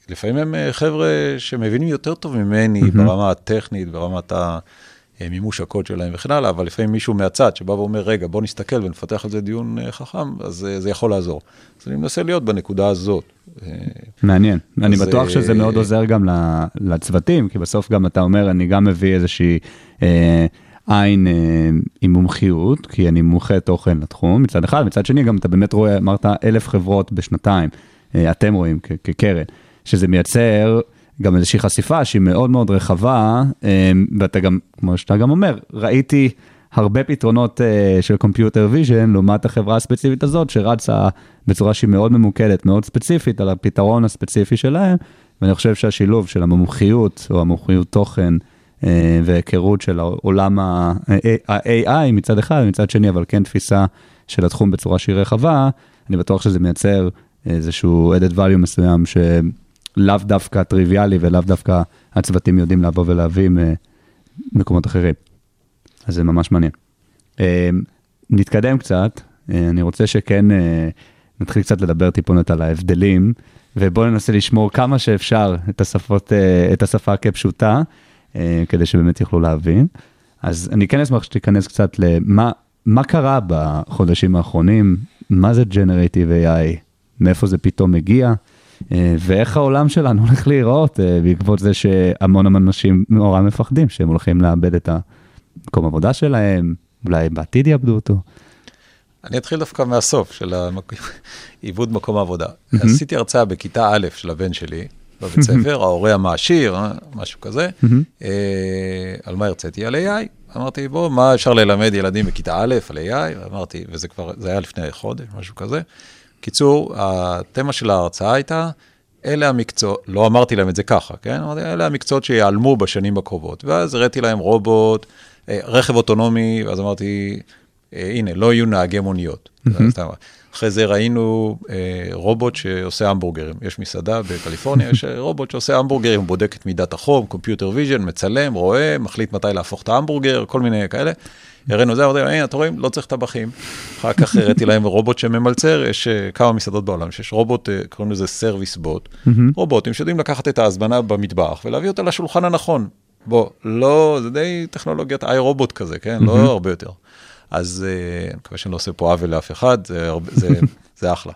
לפעמים הם אה, חבר'ה שמבינים יותר טוב ממני mm-hmm. ברמה הטכנית, ברמת אה, מימוש הקוד שלהם וכן הלאה, אבל לפעמים מישהו מהצד שבא ואומר, רגע, בוא נסתכל ונפתח על זה דיון אה, חכם, אז אה, זה יכול לעזור. אז אני מנסה להיות בנקודה הזאת. אה, מעניין. אני אז, בטוח שזה אה, מאוד עוזר גם לצוותים, כי בסוף גם אתה אומר, אני גם מביא איזושהי אה, עין אה, עם מומחיות, כי אני מומחה תוכן לתחום, מצד אחד, מצד שני גם אתה באמת רואה, אמרת אלף חברות בשנתיים, אה, אתם רואים כקרן, שזה מייצר גם איזושהי חשיפה שהיא מאוד מאוד רחבה, אה, ואתה גם, כמו שאתה גם אומר, ראיתי... הרבה פתרונות uh, של computer vision לעומת החברה הספציפית הזאת שרצה בצורה שהיא מאוד ממוקדת, מאוד ספציפית על הפתרון הספציפי שלהם, ואני חושב שהשילוב של המומחיות או המומחיות תוכן uh, והיכרות של העולם ה-AI מצד אחד ומצד שני, אבל כן תפיסה של התחום בצורה שהיא רחבה, אני בטוח שזה מייצר איזשהו added value מסוים שלאו דווקא טריוויאלי ולאו דווקא הצוותים יודעים לבוא ולהביא ממקומות אחרים. אז זה ממש מעניין. אה, נתקדם קצת, אה, אני רוצה שכן אה, נתחיל קצת לדבר טיפונת על ההבדלים, ובואו ננסה לשמור כמה שאפשר את, השפות, את השפה כפשוטה, כדי שבאמת יוכלו להבין. אז אני כן אשמח שתיכנס קצת למה מה קרה בחודשים האחרונים, מה זה Generative AI, מאיפה זה פתאום מגיע, ואיך העולם שלנו הולך להיראות בעקבות זה שהמון המון אנשים נורא מפחדים שהם הולכים לאבד את ה... מקום עבודה שלהם, אולי בעתיד יאבדו אותו. אני אתחיל דווקא מהסוף של עיבוד מקום העבודה. עשיתי הרצאה בכיתה א' של הבן שלי, בבית ספר, ההורה המעשיר, משהו כזה, על מה הרציתי? על AI. אמרתי, בוא, מה אפשר ללמד ילדים בכיתה א' על AI? אמרתי, וזה כבר, זה היה לפני חודש, משהו כזה. קיצור, התמה של ההרצאה הייתה, אלה המקצועות, לא אמרתי להם את זה ככה, כן? אמרתי, אלה המקצועות שיעלמו בשנים הקרובות. ואז הראיתי להם רובוט, רכב אוטונומי, ואז אמרתי, הנה, לא יהיו נהגי מוניות. אחרי זה ראינו רובוט שעושה המבורגרים. יש מסעדה בקליפורניה, יש רובוט שעושה המבורגרים, בודק את מידת החום, computer vision, מצלם, רואה, מחליט מתי להפוך את ההמבורגר, כל מיני כאלה. הראינו זה, אמרתי, הנה, אתם רואים, לא צריך טבחים. אחר כך הראיתי להם רובוט שממלצר, יש כמה מסעדות בעולם, שיש רובוט, קוראים לזה service bot, רובוטים שיודעים לקחת את ההזמנה במטבח ולהביא אותה לשולחן הנכון. בוא, לא, זה די טכנולוגיית איי רובוט כזה, כן? לא הרבה יותר. אז אני מקווה שאני לא עושה פה עוול לאף אחד, זה אחלה.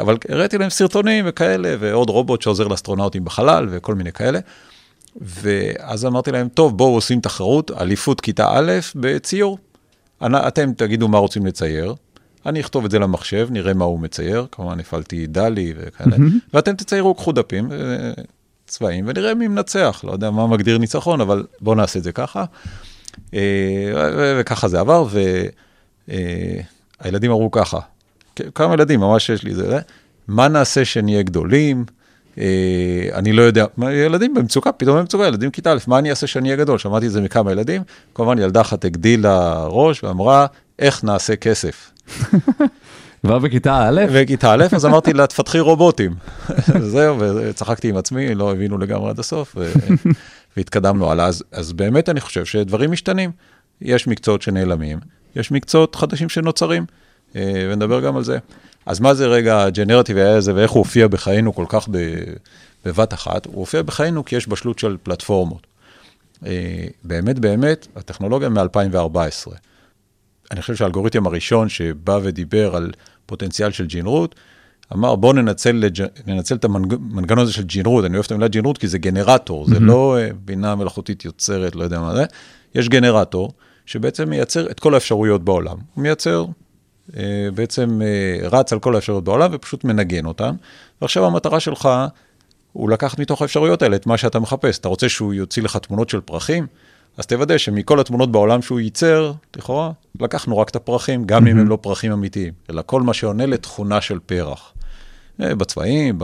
אבל הראיתי להם סרטונים וכאלה, ועוד רובוט שעוזר לאסטרונאוטים בחלל וכל מיני כאלה. ואז אמרתי להם, טוב, בואו עושים תחרות, אליפות כיתה א' בציור. אתם תגידו מה רוצים לצייר, אני אכתוב את זה למחשב, נראה מה הוא מצייר, כמובן הפעלתי דלי וכאלה, ואתם תציירו, קחו דפים, צבעים, ונראה מי מנצח, לא יודע מה מגדיר ניצחון, אבל בואו נעשה את זה ככה. וככה זה עבר, והילדים אמרו ככה, כמה ילדים, ממש יש לי זה, מה נעשה שנהיה גדולים? אני לא יודע, ילדים במצוקה, פתאום במצוקה, ילדים כיתה א', מה אני אעשה שאני אהיה גדול? שמעתי את זה מכמה ילדים, כמובן ילדה אחת הגדילה ראש ואמרה, איך נעשה כסף? כבר בכיתה א'? בכיתה א', אז אמרתי לה, תפתחי רובוטים. זהו, וצחקתי עם עצמי, לא הבינו לגמרי עד הסוף, והתקדמנו הלאה. אז, אז באמת אני חושב שדברים משתנים. יש מקצועות שנעלמים, יש מקצועות חדשים שנוצרים, ונדבר גם על זה. אז מה זה רגע הג'נרטיב AI הזה, ואיך הוא הופיע בחיינו כל כך בבת אחת? הוא הופיע בחיינו כי יש בשלות של פלטפורמות. באמת, באמת, הטכנולוגיה מ-2014. אני חושב שהאלגוריתם הראשון שבא ודיבר על פוטנציאל של ג'ינרות, אמר בואו ננצל, ננצל את המנגנון הזה של ג'ינרות, אני אוהב את המילה ג'ינרות כי זה גנרטור, mm-hmm. זה לא בינה מלאכותית יוצרת, לא יודע מה זה, יש גנרטור שבעצם מייצר את כל האפשרויות בעולם. הוא מייצר, בעצם רץ על כל האפשרויות בעולם ופשוט מנגן אותן, ועכשיו המטרה שלך הוא לקחת מתוך האפשרויות האלה את מה שאתה מחפש. אתה רוצה שהוא יוציא לך תמונות של פרחים? אז תוודא שמכל התמונות בעולם שהוא ייצר, לכאורה, לקחנו רק את הפרחים, גם mm-hmm. אם הם לא פרחים אמיתיים, אלא כל מה שעונה לתכונה של פרח, בצבעים,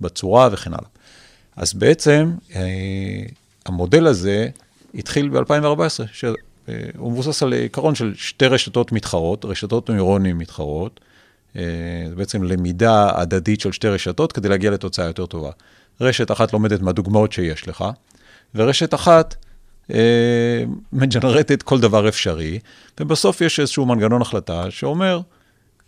בצורה וכן הלאה. אז בעצם המודל הזה התחיל ב-2014, שהוא מבוסס על עיקרון של שתי רשתות מתחרות, רשתות נוירונים מתחרות, זה בעצם למידה הדדית של שתי רשתות כדי להגיע לתוצאה יותר טובה. רשת אחת לומדת מהדוגמאות שיש לך, ורשת אחת מג'נרטת כל דבר אפשרי, ובסוף יש איזשהו מנגנון החלטה שאומר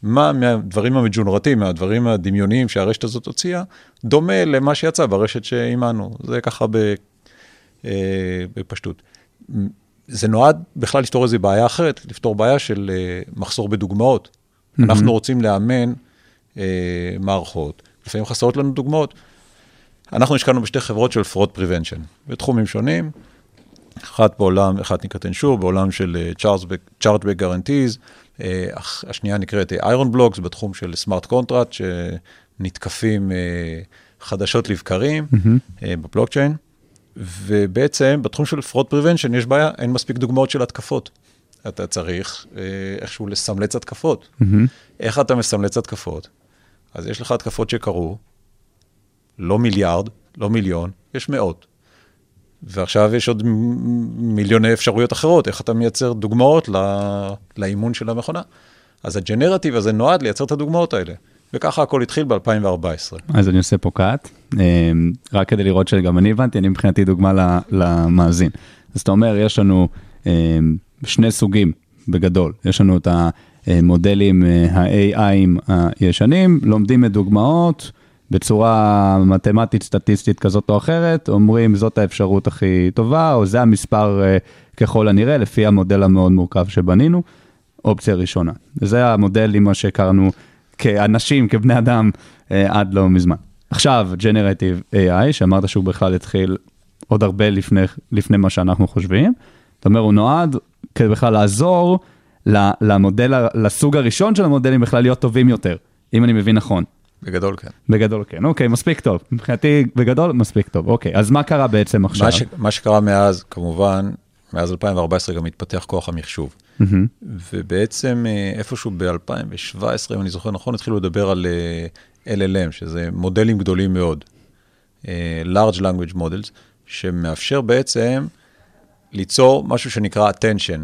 מה מהדברים המג'ונרטים, מהדברים הדמיוניים שהרשת הזאת הוציאה, דומה למה שיצא ברשת שאימנו. זה ככה בפשטות. זה נועד בכלל לפתור איזו בעיה אחרת, לפתור בעיה של אה, מחסור בדוגמאות. אנחנו רוצים לאמן אה, מערכות, לפעמים חסרות לנו דוגמאות. אנחנו השקענו בשתי חברות של fraud prevention, בתחומים שונים, אחת בעולם, אחת נקראת אנשור, בעולם של אה, chargeback guarantees, אה, הח- השנייה נקראת אה, iron blocks, בתחום של smart contract, שנתקפים אה, חדשות לבקרים אה, בפלוקצ'יין. ובעצם בתחום של fraud prevention יש בעיה, אין מספיק דוגמאות של התקפות. אתה צריך אה, איכשהו לסמלץ התקפות. איך אתה מסמלץ התקפות? אז יש לך התקפות שקרו, לא מיליארד, לא מיליון, יש מאות. ועכשיו יש עוד מיליוני אפשרויות אחרות, איך אתה מייצר דוגמאות ל- לאימון של המכונה. אז הג'נרטיב הזה נועד לייצר את הדוגמאות האלה. וככה הכל התחיל ב-2014. אז אני עושה פה קאט, רק כדי לראות שגם אני הבנתי, אני מבחינתי דוגמה למאזין. אז אתה אומר, יש לנו אה, שני סוגים בגדול, יש לנו את המודלים אה, ה-AIים הישנים, לומדים מדוגמאות בצורה מתמטית, סטטיסטית כזאת או אחרת, אומרים זאת האפשרות הכי טובה, או זה המספר אה, ככל הנראה, לפי המודל המאוד מורכב שבנינו. אופציה ראשונה. זה המודל עם מה שהכרנו כאנשים, כבני אדם, אה, עד לא מזמן. עכשיו, Generative AI, שאמרת שהוא בכלל התחיל עוד הרבה לפני, לפני מה שאנחנו חושבים, זאת אומרת, הוא נועד כדי בכלל לעזור למודל, לסוג הראשון של המודלים בכלל להיות טובים יותר, אם אני מבין נכון. בגדול כן. בגדול כן, אוקיי, מספיק טוב. מבחינתי, בגדול, מספיק טוב. אוקיי, אז מה קרה בעצם עכשיו? מה, ש, מה שקרה מאז, כמובן, מאז 2014 גם התפתח כוח המחשוב. מהמם. ובעצם אה, איפשהו ב-2017, אם אני זוכר נכון, התחילו לדבר על אה, LLM, שזה מודלים גדולים מאוד, אה, large language models, שמאפשר בעצם ליצור משהו שנקרא attention.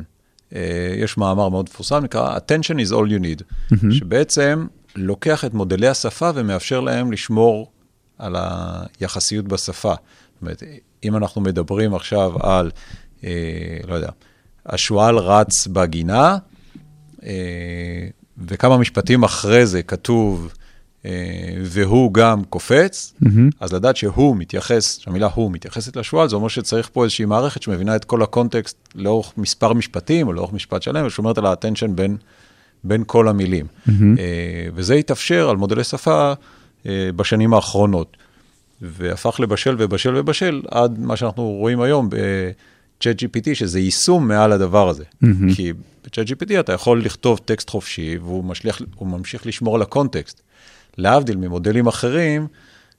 יש מאמר מאוד מפורסם, נקרא attention is all you need, שבעצם לוקח את מודלי השפה ומאפשר להם לשמור על היחסיות בשפה. זאת אומרת, אם אנחנו מדברים עכשיו על, אה, לא יודע, השועל רץ בגינה, אה, וכמה משפטים אחרי זה כתוב, אה, והוא גם קופץ, אז לדעת שהוא מתייחס, שהמילה הוא מתייחסת לשועל, זה אומר שצריך פה איזושהי מערכת שמבינה את כל הקונטקסט לאורך מספר משפטים, או לאורך משפט שלם, ושומרת על האטנשן בין, בין כל המילים. אה, וזה התאפשר על מודלי שפה בשנים האחרונות. והפך לבשל ובשל ובשל עד מה שאנחנו רואים היום ב-Chat GPT, שזה יישום מעל הדבר הזה. Mm-hmm. כי ב-Chat GPT אתה יכול לכתוב טקסט חופשי, והוא משליח, ממשיך לשמור על הקונטקסט. להבדיל ממודלים אחרים,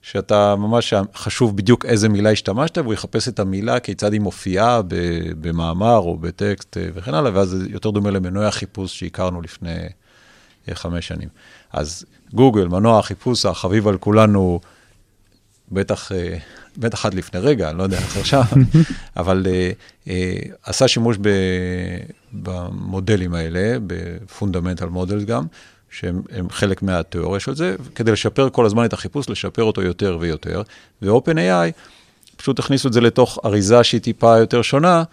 שזה ממש חשוב בדיוק איזה מילה השתמשת, והוא יחפש את המילה, כיצד היא מופיעה במאמר או בטקסט אה, וכן הלאה, ואז זה יותר דומה למנועי החיפוש שהכרנו לפני אה, חמש שנים. אז גוגל, מנוע החיפוש החביב על כולנו, בטח, אה, בטח עד לפני רגע, אני לא יודע איך עכשיו, אבל אה, אה, עשה שימוש ב, במודלים האלה, ב-fundamental models גם, שהם הם חלק מהתיאוריה של זה, כדי לשפר כל הזמן את החיפוש, לשפר אותו יותר ויותר. ו-OpenAI, פשוט הכניסו את זה לתוך אריזה שהיא טיפה יותר שונה,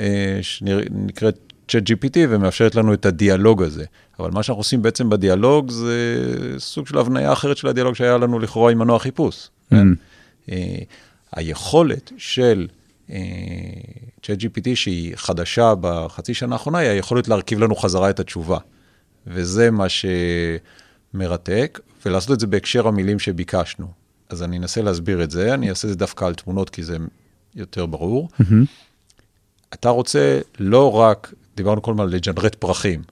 אה, שנקראת ChatGPT, ומאפשרת לנו את הדיאלוג הזה. אבל מה שאנחנו עושים בעצם בדיאלוג זה סוג של הבניה אחרת של הדיאלוג שהיה לנו לכאורה עם מנוע חיפוש. כן? אה, היכולת של אה, ChatGPT, שהיא חדשה בחצי שנה האחרונה, היא היכולת להרכיב לנו חזרה את התשובה. וזה מה שמרתק, ולעשות את זה בהקשר המילים שביקשנו. אז אני אנסה להסביר את זה, אני אעשה את זה דווקא על תמונות, כי זה יותר ברור. אתה רוצה לא רק, דיברנו כל הזמן על לג'נרט פרחים,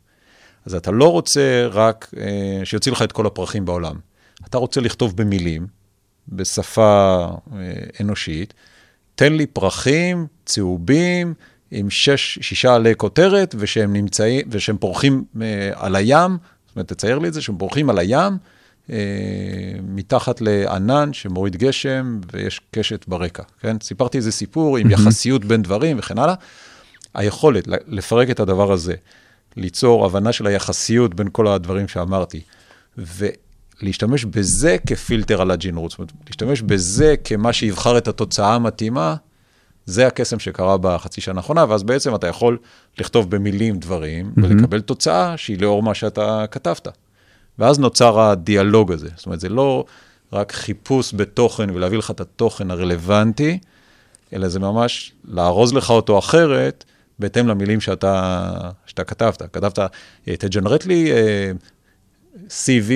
אז אתה לא רוצה רק אה, שיוציא לך את כל הפרחים בעולם. אתה רוצה לכתוב במילים, בשפה אה, אנושית, תן לי פרחים צהובים עם שש, שישה עלי כותרת, ושהם נמצאים, ושהם פורחים אה, על הים, זאת אומרת, תצייר לי את זה, שהם פורחים על הים, אה, מתחת לענן שמוריד גשם ויש קשת ברקע, כן? סיפרתי איזה סיפור עם יחסיות בין דברים וכן הלאה. היכולת לפרק את הדבר הזה, ליצור הבנה של היחסיות בין כל הדברים שאמרתי, ולהשתמש בזה כפילטר על הג'ינרות, זאת אומרת, להשתמש בזה כמה שיבחר את התוצאה המתאימה, זה הקסם שקרה בחצי שנה האחרונה, ואז בעצם אתה יכול לכתוב במילים דברים, mm-hmm. ולקבל תוצאה שהיא לאור מה שאתה כתבת. ואז נוצר הדיאלוג הזה. זאת אומרת, זה לא רק חיפוש בתוכן ולהביא לך את התוכן הרלוונטי, אלא זה ממש לארוז לך אותו אחרת, בהתאם למילים שאתה, שאתה כתבת. כתבת, תג'נרט לי CV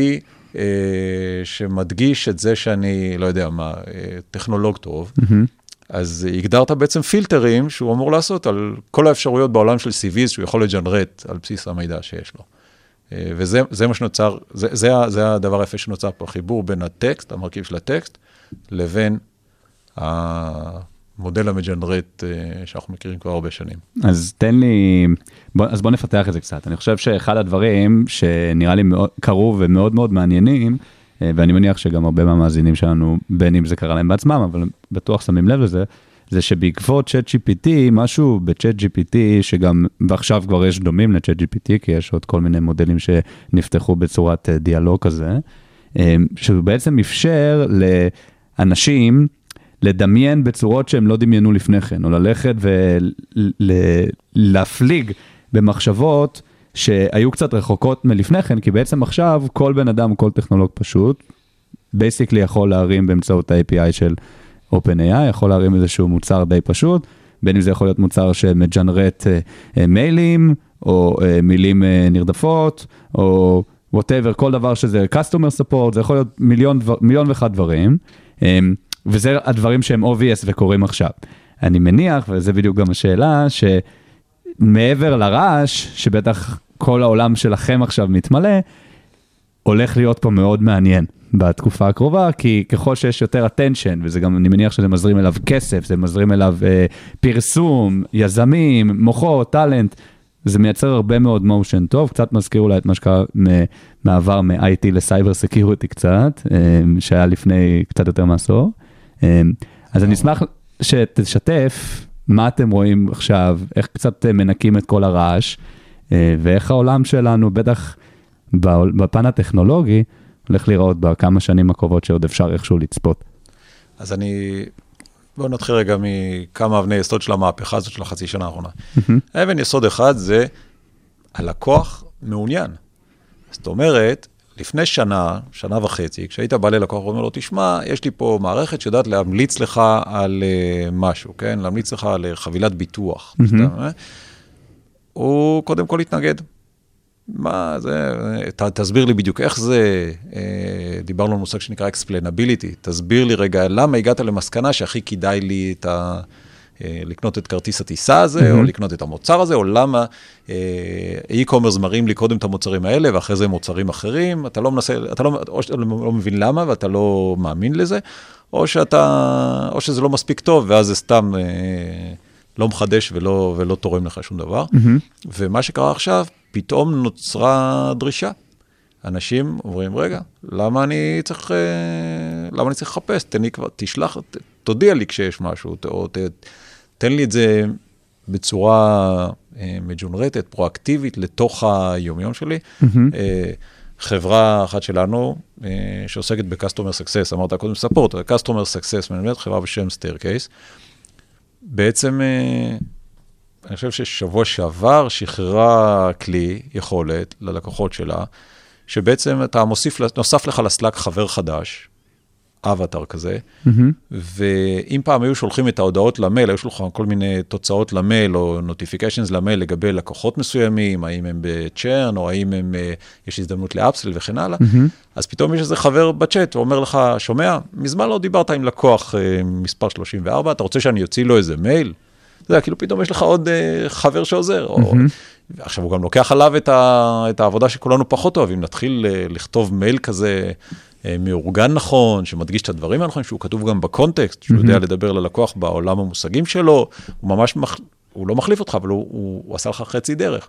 שמדגיש את זה שאני, לא יודע מה, אה, טכנולוג טוב. אז הגדרת בעצם פילטרים שהוא אמור לעשות על כל האפשרויות בעולם של CVs שהוא יכול לג'נרט על בסיס המידע שיש לו. אה, וזה זה מה שנוצר, זה, זה, זה הדבר היפה שנוצר פה, חיבור בין הטקסט, המרכיב של הטקסט, לבין המודל המג'נרט אה, שאנחנו מכירים כבר הרבה שנים. אז תן לי, בוא, אז בוא נפתח את זה קצת. אני חושב שאחד הדברים שנראה לי מאוד, קרו ומאוד מאוד מעניינים, אה, ואני מניח שגם הרבה מהמאזינים שלנו, בין אם זה קרה להם בעצמם, אבל בטוח שמים לב לזה, זה שבעקבות צ'אט GPT, משהו בצ'אט GPT, שגם, ועכשיו כבר יש דומים לצ'אט GPT, כי יש עוד כל מיני מודלים שנפתחו בצורת אה, דיאלוג כזה, אה, שהוא בעצם אפשר לאנשים לדמיין בצורות שהם לא דמיינו לפני כן, או ללכת ולהפליג במחשבות שהיו קצת רחוקות מלפני כן, כי בעצם עכשיו כל בן אדם, כל טכנולוג פשוט, basically יכול להרים באמצעות ה-API של OpenAI, יכול להרים איזשהו מוצר די פשוט, בין אם זה יכול להיות מוצר שמ-generate אה, אה, מיילים, או אה, מילים אה, נרדפות, או whatever, כל דבר שזה customer support, זה יכול להיות מיליון, דבר, מיליון ואחד דברים, אה, וזה הדברים שהם obvious וקורים עכשיו. אני מניח, וזה בדיוק גם השאלה, שמעבר לרעש, שבטח כל העולם שלכם עכשיו מתמלא, הולך להיות פה מאוד מעניין בתקופה הקרובה, כי ככל שיש יותר attention, וזה גם, אני מניח שזה מזרים אליו כסף, זה מזרים אליו אה, פרסום, יזמים, מוחות, talent, זה מייצר הרבה מאוד motion טוב, קצת מזכיר אולי את מה שקרה מעבר מ-IT ל cyber security קצת, אה, שהיה לפני קצת יותר מעשור. אה, אז אני אשמח שתשתף מה אתם רואים עכשיו, איך קצת אה, מנקים את כל הרעש, אה, ואיך העולם שלנו, בטח בפן הטכנולוגי, הולך להיראות בכמה שנים הקרובות שעוד אפשר איכשהו לצפות. אז אני, בואו נתחיל רגע מכמה אבני יסוד של המהפכה הזאת של החצי שנה האחרונה. אבן יסוד אחד זה הלקוח מעוניין. זאת אומרת, לפני שנה, שנה וחצי, כשהיית בא ללקוח ואומר לו, תשמע, יש לי פה מערכת שיודעת להמליץ לך על uh, משהו, כן? להמליץ לך על אה, חבילת ביטוח. סתם, אה? הוא קודם כל התנגד. מה זה, ת, תסביר לי בדיוק איך זה, אה, דיברנו על מושג שנקרא explainability, תסביר לי רגע למה הגעת למסקנה שהכי כדאי לי את ה... אה, לקנות את כרטיס הטיסה הזה, mm-hmm. או לקנות את המוצר הזה, או למה אה, e-commerce מראים לי קודם את המוצרים האלה, ואחרי זה מוצרים אחרים, אתה לא מנסה, אתה לא, או שאתה לא מבין למה, ואתה לא מאמין לזה, או שאתה, או שזה לא מספיק טוב, ואז זה סתם אה, לא מחדש ולא, ולא תורם לך שום דבר. Mm-hmm. ומה שקרה עכשיו, פתאום נוצרה דרישה. אנשים אומרים, רגע, למה אני צריך, למה אני צריך לחפש? תן לי כבר, תשלח, ת, תודיע לי כשיש משהו, או ת, תן לי את זה בצורה אה, מג'ונרטת, פרואקטיבית, לתוך היומיום שלי. Mm-hmm. אה, חברה אחת שלנו, אה, שעוסקת ב-customer success, אמרת קודם ספורט, customer success, מנהלת חברה בשם staircase, בעצם, אני חושב ששבוע שעבר שחררה כלי, יכולת, ללקוחות שלה, שבעצם אתה מוסיף, נוסף לך לסלאק חבר חדש, אבטר כזה, Mm-hmm. ואם פעם היו שולחים את ההודעות למייל, היו שולחים כל מיני תוצאות למייל או notifications למייל לגבי לקוחות מסוימים, האם הם בצ'רן או האם הם, אה, יש הזדמנות לאפסל וכן הלאה, Mm-hmm. אז פתאום יש איזה חבר בצ'אט ואומר לך, שומע, מזמן לא דיברת עם לקוח אה, מספר 34, אתה רוצה שאני אוציא לו איזה מייל? אתה יודע, כאילו פתאום יש לך עוד אה, חבר שעוזר. או... עכשיו, הוא גם לוקח עליו את, ה... את העבודה שכולנו פחות אוהבים. נתחיל אה, לכתוב מייל כזה מאורגן נכון, שמדגיש את הדברים הנכונים, שהוא כתוב גם בקונטקסט, שהוא יודע לדבר ללקוח בעולם המושגים שלו, הוא ממש, מח... הוא לא מחליף אותך, אבל הוא, הוא, הוא עשה לך חצי דרך,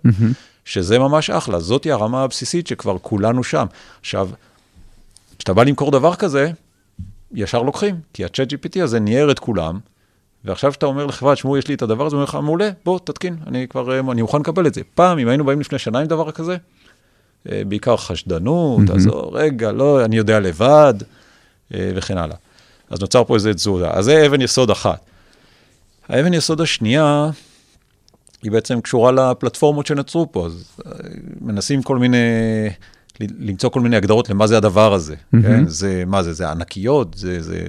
שזה ממש אחלה. זאתי הרמה הבסיסית שכבר כולנו שם. עכשיו, כשאתה בא למכור דבר כזה, ישר לוקחים, כי ה-chat GPT הזה ניער את כולם, ועכשיו שאתה אומר לחברה, תשמעו, יש לי את הדבר הזה, הוא אומר לך, מעולה, בוא, תתקין, אני כבר, אה, אני מוכן לקבל את זה. פעם, אם היינו באים לפני שנה עם דבר כזה, אה, בעיקר חשדנות, אז או, רגע, לא, אני יודע לבד, אה, וכן הלאה. אז נוצר פה איזה תזוזה. אז זה אבן יסוד אחת. האבן יסוד השנייה, היא בעצם קשורה לפלטפורמות שנוצרו פה, אז אה, מנסים כל מיני, למצוא כל מיני הגדרות למה זה הדבר הזה, מהמם. כן? זה, מה זה, זה ענקיות, זה, זה...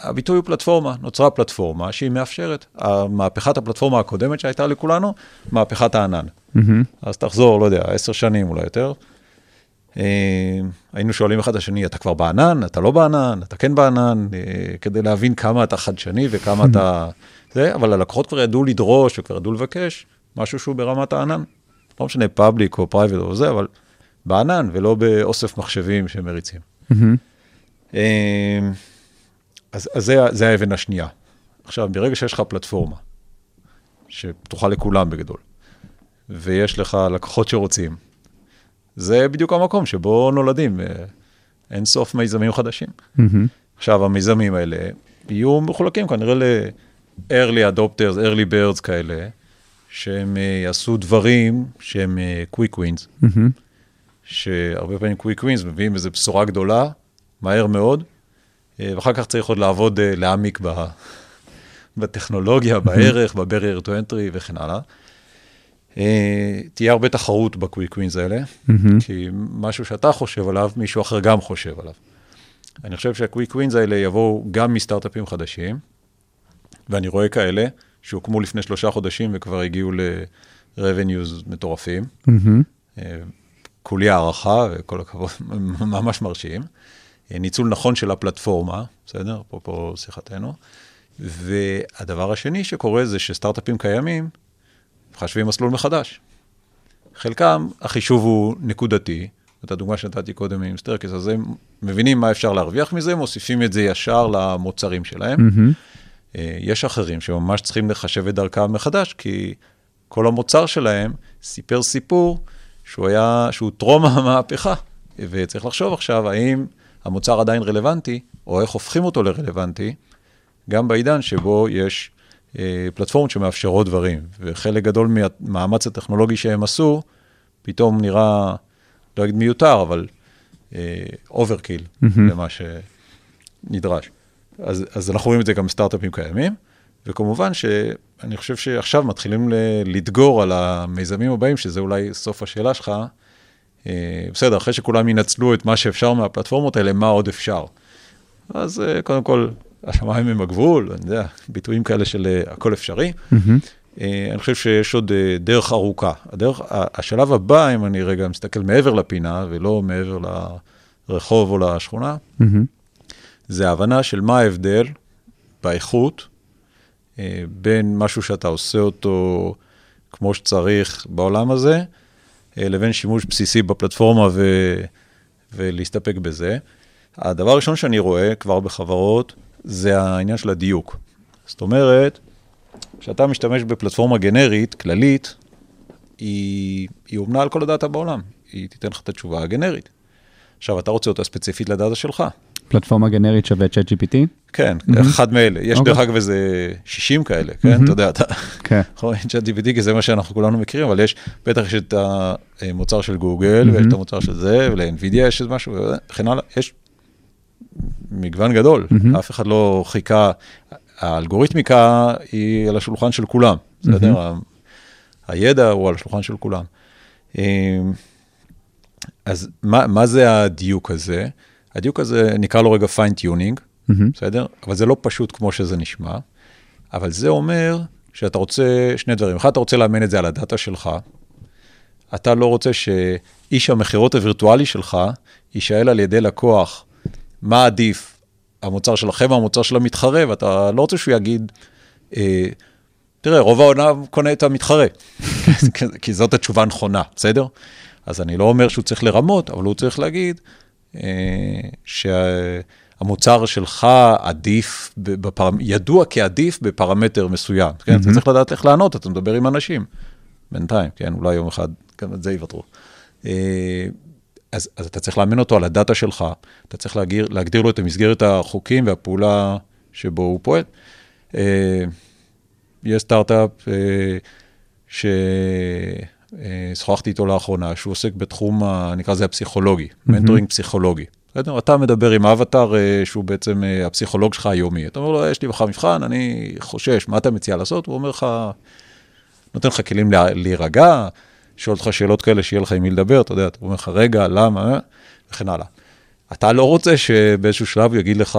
הביטוי הוא פלטפורמה, נוצרה פלטפורמה שהיא מאפשרת. מהפכת הפלטפורמה הקודמת שהייתה לכולנו, מהפכת הענן. אז תחזור, לא יודע, עשר שנים אולי יותר. אה, היינו שואלים אחד את השני, אתה כבר בענן, אתה לא בענן, אתה כן בענן, אה, כדי להבין כמה אתה חדשני וכמה אתה... זה, אבל הלקוחות כבר ידעו לדרוש וכבר ידעו לבקש משהו שהוא ברמת הענן. לא משנה public או private או זה, אבל בענן ולא באוסף מחשבים שמריצים. אז, אז זה, זה האבן השנייה. עכשיו, ברגע שיש לך פלטפורמה, שפתוחה לכולם בגדול, ויש לך לקוחות שרוצים, זה בדיוק המקום שבו נולדים אה, אין סוף מיזמים חדשים. עכשיו, המיזמים האלה יהיו מחולקים כנראה ל-early adopters, early birds כאלה, שהם אה, יעשו דברים שהם אה, quick wins, שהרבה פעמים quick wins מביאים איזו בשורה גדולה, מהר מאוד, ואחר כך צריך עוד לעבוד, להעמיק ב... בטכנולוגיה, בערך, ב-barrier to entry וכן הלאה. אה, תהיה הרבה תחרות בקוויק ווינס האלה, כי משהו שאתה חושב עליו, מישהו אחר גם חושב עליו. אני חושב שהקוויק ווינס האלה יבואו גם מסטארט-אפים חדשים, ואני רואה כאלה שהוקמו לפני שלושה חודשים וכבר הגיעו ל-revenues מטורפים. אה, כולי הערכה, וכל הכבוד, ממש מרשים. ניצול נכון של הפלטפורמה, בסדר? אפרופו שיחתנו. והדבר השני שקורה זה שסטארט-אפים קיימים, מחשבים מסלול מחדש. חלקם, החישוב הוא נקודתי, את הדוגמה שנתתי קודם עם סטרקס, אז הם מבינים מה אפשר להרוויח מזה, מוסיפים את זה ישר למוצרים שלהם. Mm-hmm. יש אחרים שממש צריכים לחשב את דרכם מחדש, כי כל המוצר שלהם סיפר סיפור שהוא היה, שהוא טרום המהפכה, וצריך לחשוב עכשיו האם המוצר עדיין רלוונטי, או איך הופכים אותו לרלוונטי, גם בעידן שבו יש אה, פלטפורמות שמאפשרות דברים, וחלק גדול מהמאמץ הטכנולוגי שהם פתאום נראה, לא אגיד מיותר, אבל overkill uh, mm-hmm. למה שנדרש. אז, אז אנחנו רואים את זה גם בסטארט-אפים קיימים, וכמובן שאני חושב שעכשיו מתחילים לדגור על המיזמים הבאים, שזה אולי סוף השאלה שלך. Uh, בסדר, אחרי שכולם ינצלו את מה שאפשר מהפלטפורמות האלה, מה עוד אפשר? אז uh, קודם כל, השמיים הם הגבול, אני יודע, ביטויים כאלה של אה, הכל אפשרי. Mm-hmm. אני חושב שיש עוד אה, דרך ארוכה. הדרך, השלב הבא, אם אני רגע מסתכל מעבר לפינה ולא מעבר לרחוב או לשכונה, mm-hmm. זה ההבנה של מה ההבדל באיכות בין משהו שאתה עושה אותו כמו שצריך בעולם הזה, לבין שימוש בסיסי בפלטפורמה ו... ולהסתפק בזה. הדבר הראשון שאני רואה כבר בחברות, זה העניין של הדיוק. זאת אומרת, כשאתה משתמש בפלטפורמה גנרית, כללית, היא, היא אומנה על כל הדאטה בעולם, היא תיתן לך את התשובה הגנרית. עכשיו, אתה רוצה אותה ספציפית לדאטה שלך. פלטפורמה גנרית שווה ChatGPT? כן, mm-hmm. אחד מאלה. יש okay. דרך אגב איזה 60 כאלה, כן? Mm-hmm. אתה יודע, אתה כן. לראות ChatGPT, כי זה מה שאנחנו כולנו מכירים, אבל יש, בטח יש את המוצר של גוגל, mm-hmm. ויש את המוצר של זה, ול-NVIDIA יש איזה משהו, וכן הלאה. יש מגוון גדול, mm-hmm. אף אחד לא חיכה, האלגוריתמיקה היא על השולחן של כולם, mm-hmm. בסדר? הידע הוא על השולחן של כולם. אמ, אז מה, מה זה הדיוק הזה? הדיוק הזה, נקרא לו רגע fine-tuning, mm-hmm. בסדר? אבל זה לא פשוט כמו שזה נשמע, אבל זה אומר שאתה רוצה שני דברים. אחד, אתה רוצה לאמן את זה על הדאטה שלך, אתה לא רוצה שאיש המכירות הווירטואלי שלך יישאל על ידי לקוח מה עדיף, המוצר שלכם או המוצר של המתחרה, ואתה לא רוצה שהוא יגיד, אה, תראה, רוב העונה קונה את המתחרה, כי זאת התשובה הנכונה, בסדר? אז אני לא אומר שהוא צריך לרמות, אבל הוא צריך להגיד שהמוצר שלך עדיף, בפר... ידוע כעדיף בפרמטר מסוים, כן? Mm-hmm. אתה צריך לדעת איך לענות, אתה מדבר עם אנשים, בינתיים, כן? אולי יום אחד גם את זה יוותרו. אה, אז, אז אתה צריך לאמן אותו על הדאטה שלך, אתה צריך להגדיר, להגדיר לו את המסגרת החוקים והפעולה שבו הוא פועל. אה, יש סטארט-אפ אה, ששוחחתי איתו לאחרונה, שהוא עוסק בתחום, נקרא לזה הפסיכולוגי, mentoring. פסיכולוגי. בסדר? אתה מדבר עם האבטר אה, שהוא בעצם אה, הפסיכולוג שלך היומי. אתה אומר לו, יש לי מבחן, אני חושש, מה אתה מציע לעשות? הוא אומר לך, נותן לך כלים להירגע, שואל אותך שאלות כאלה, שיהיה לך עם מי לדבר, אתה יודע, הוא אומר לך, רגע, למה, וכן הלאה. אתה לא רוצה שבאיזשהו שלב הוא יגיד לך,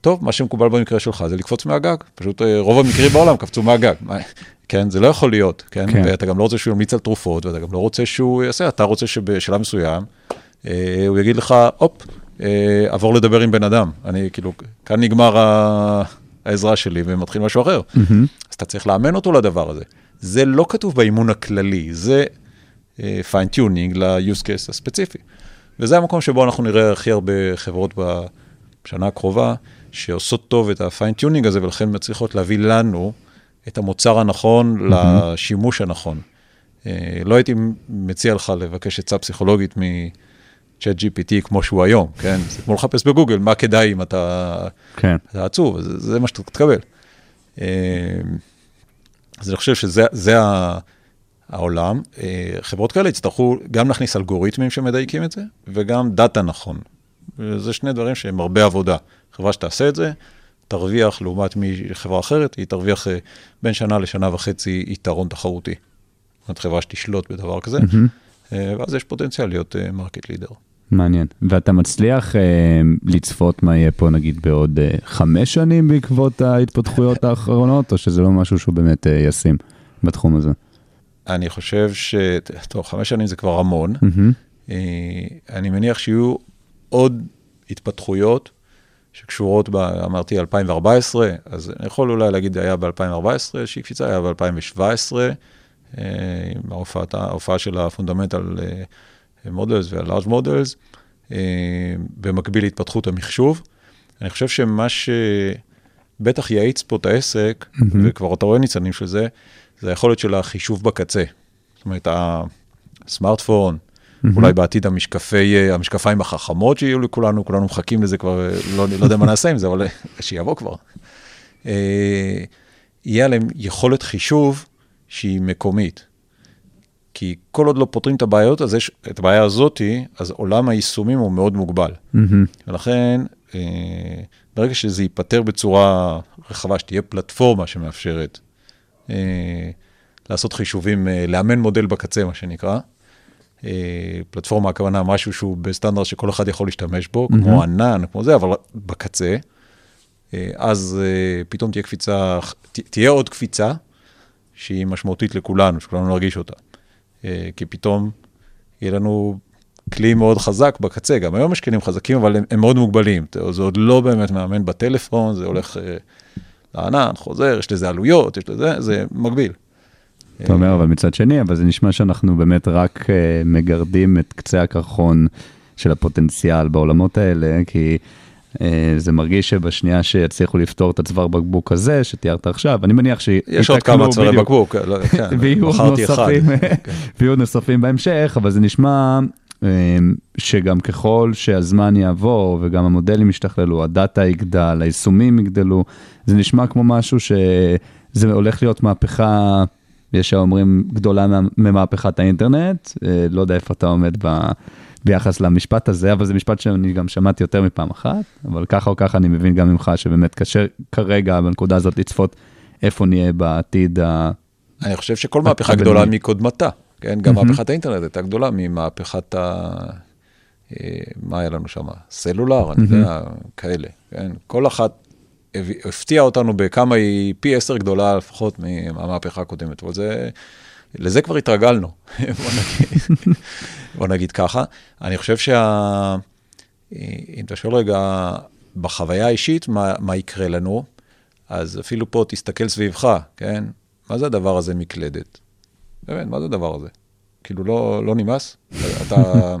טוב, מה שמקובל במקרה שלך זה לקפוץ מהגג. פשוט אה, רוב המקרים בעולם קפצו מהגג. מה- כן, זה לא יכול להיות, כן? כן. ואתה גם לא רוצה שהוא ימליץ על תרופות, ואתה גם לא רוצה שהוא יעשה, אתה רוצה שבשלב מסוים, אה, הוא יגיד לך, הופ, אה, עבור לדבר עם בן אדם. אני, כאילו, כאן נגמר ה... העזרה שלי ומתחיל משהו אחר. אז אתה צריך לאמן אותו לדבר הזה. זה לא כתוב באימון הכללי, זה fine-tuning ל-use case הספציפי. וזה המקום שבו אנחנו נראה הכי הרבה חברות בשנה הקרובה, שעושות טוב את ה fine-tuning הזה, ולכן מצליחות להביא לנו את המוצר הנכון לשימוש הנכון. אה, לא הייתי מציע לך לבקש עצה פסיכולוגית מ- ChatGPT כמו שהוא היום, כן? זה כמו לחפש בגוגל, מה כדאי אם אתה, כן. אתה עצוב, זה, זה מה שאתה תקבל. אה, אז אני חושב שזה העולם. אה, חברות כאלה יצטרכו גם להכניס אלגוריתמים שמדייקים את זה, וגם דאטה נכון. זה שני דברים שהם הרבה עבודה. חברה שתעשה את זה, תרוויח לעומת מחברה אחרת, היא תרוויח אה, בין שנה לשנה וחצי יתרון תחרותי. זאת אומרת, חברה שתשלוט בדבר כזה, אה, ואז יש פוטנציאל להיות market leader. מעניין. ואתה מצליח אה, לצפות מה יהיה פה נגיד בעוד אה, חמש שנים בעקבות ההתפתחויות האחרונות, או שזה לא משהו שהוא באמת אה, ישים בתחום הזה? אני חושב ש... טוב, חמש שנים זה כבר המון. מהמם. אה, אני מניח שיהיו עוד התפתחויות שקשורות, ב, אמרתי, 2014, אז אני יכול אולי להגיד, היה ב-2014 איזושהי קפיצה, היה ב-2017, עם ההופעת- ההופעה של ה fundamental models וה large models, במקביל להתפתחות המחשוב. אני חושב שמה שבטח יאיץ פה את העסק, וכבר אתה רואה ניצנים של זה, זה היכולת של החישוב בקצה. זאת אומרת, הסמארטפון, אולי בעתיד המשקפי, אה, המשקפיים החכמות שיהיו לכולנו, כולנו מחכים לזה כבר, אה, לא, לא יודע מה נעשה עם זה, אבל אה, שיבוא כבר. אה, יהיה עליהם יכולת חישוב שהיא מקומית. כי כל עוד לא פותרים את הבעיות, אז יש, את הבעיה הזאתי, אז עולם היישומים הוא מאוד מוגבל. מהמם. ולכן, אה, ברגע שזה ייפתר בצורה רחבה, שתהיה פלטפורמה שמאפשרת אה, לעשות חישובים, אה, לאמן מודל בקצה, מה שנקרא, פלטפורמה, הכוונה, משהו שהוא בסטנדרט שכל אחד יכול להשתמש בו, כמו ענן, כמו זה, אבל בקצה, אה, אז אה, פתאום תהיה קפיצה, תהיה עוד קפיצה שהיא משמעותית לכולנו, שכולנו נרגיש אותה. אה, כי פתאום יהיה לנו כלי מאוד חזק בקצה, גם היום יש כלים חזקים, אבל הם, הם מאוד מוגבלים. זה עוד לא באמת מאמן בטלפון, זה הולך אה, לענן, חוזר, יש לזה עלויות, יש לזה, זה מגביל. אתה אומר, אבל מצד שני, אבל זה נשמע שאנחנו באמת רק אה, מגרדים את קצה הקרחון של הפוטנציאל בעולמות האלה, כי אה, זה מרגיש שבשנייה שיצליחו לפתור את הצוואר בקבוק הזה, שתיארת עכשיו, אני מניח שיתקנו יש עוד כמה צווארי. בקבוק, לא, כן, ויהיו בחרתי אחד. נוספים, כן. ויהיו נוספים בהמשך, אבל זה נשמע אה, שגם ככל שהזמן יעבור וגם המודלים ישתכללו, הדאטה יגדל, היישומים יגדלו, זה נשמע כמו משהו שזה הולך להיות מהפכה, יש האומרים גדולה מה- ממהפכת האינטרנט, אה, לא יודע איפה אתה עומד ב... ביחס למשפט הזה, אבל זה משפט שאני גם שמעתי יותר מפעם אחת, אבל ככה או ככה אני מבין גם ממך שבאמת קשה כרגע בנקודה הזאת לצפות איפה נהיה בעתיד ה... אני חושב שכל מהפכה. גדולה מקודמתה, כן? גם מהפכת האינטרנט הייתה גדולה ממהפכת ה... אה, מה היה לנו שם? סלולר, אני יודע, כאלה, כן? כל אחת הפתיעה אותנו בכמה היא פי עשר גדולה לפחות מהמהפכה הקודמת, אבל זה... לזה כבר התרגלנו, בוא נגיד, בוא נגיד ככה. אני חושב שה... אם אתה שואל רגע, בחוויה האישית, מה, מה יקרה לנו, אז אפילו פה תסתכל סביבך, כן? מה זה הדבר הזה מקלדת? באמת, מה זה הדבר הזה? כאילו, לא, לא נמאס? אתה...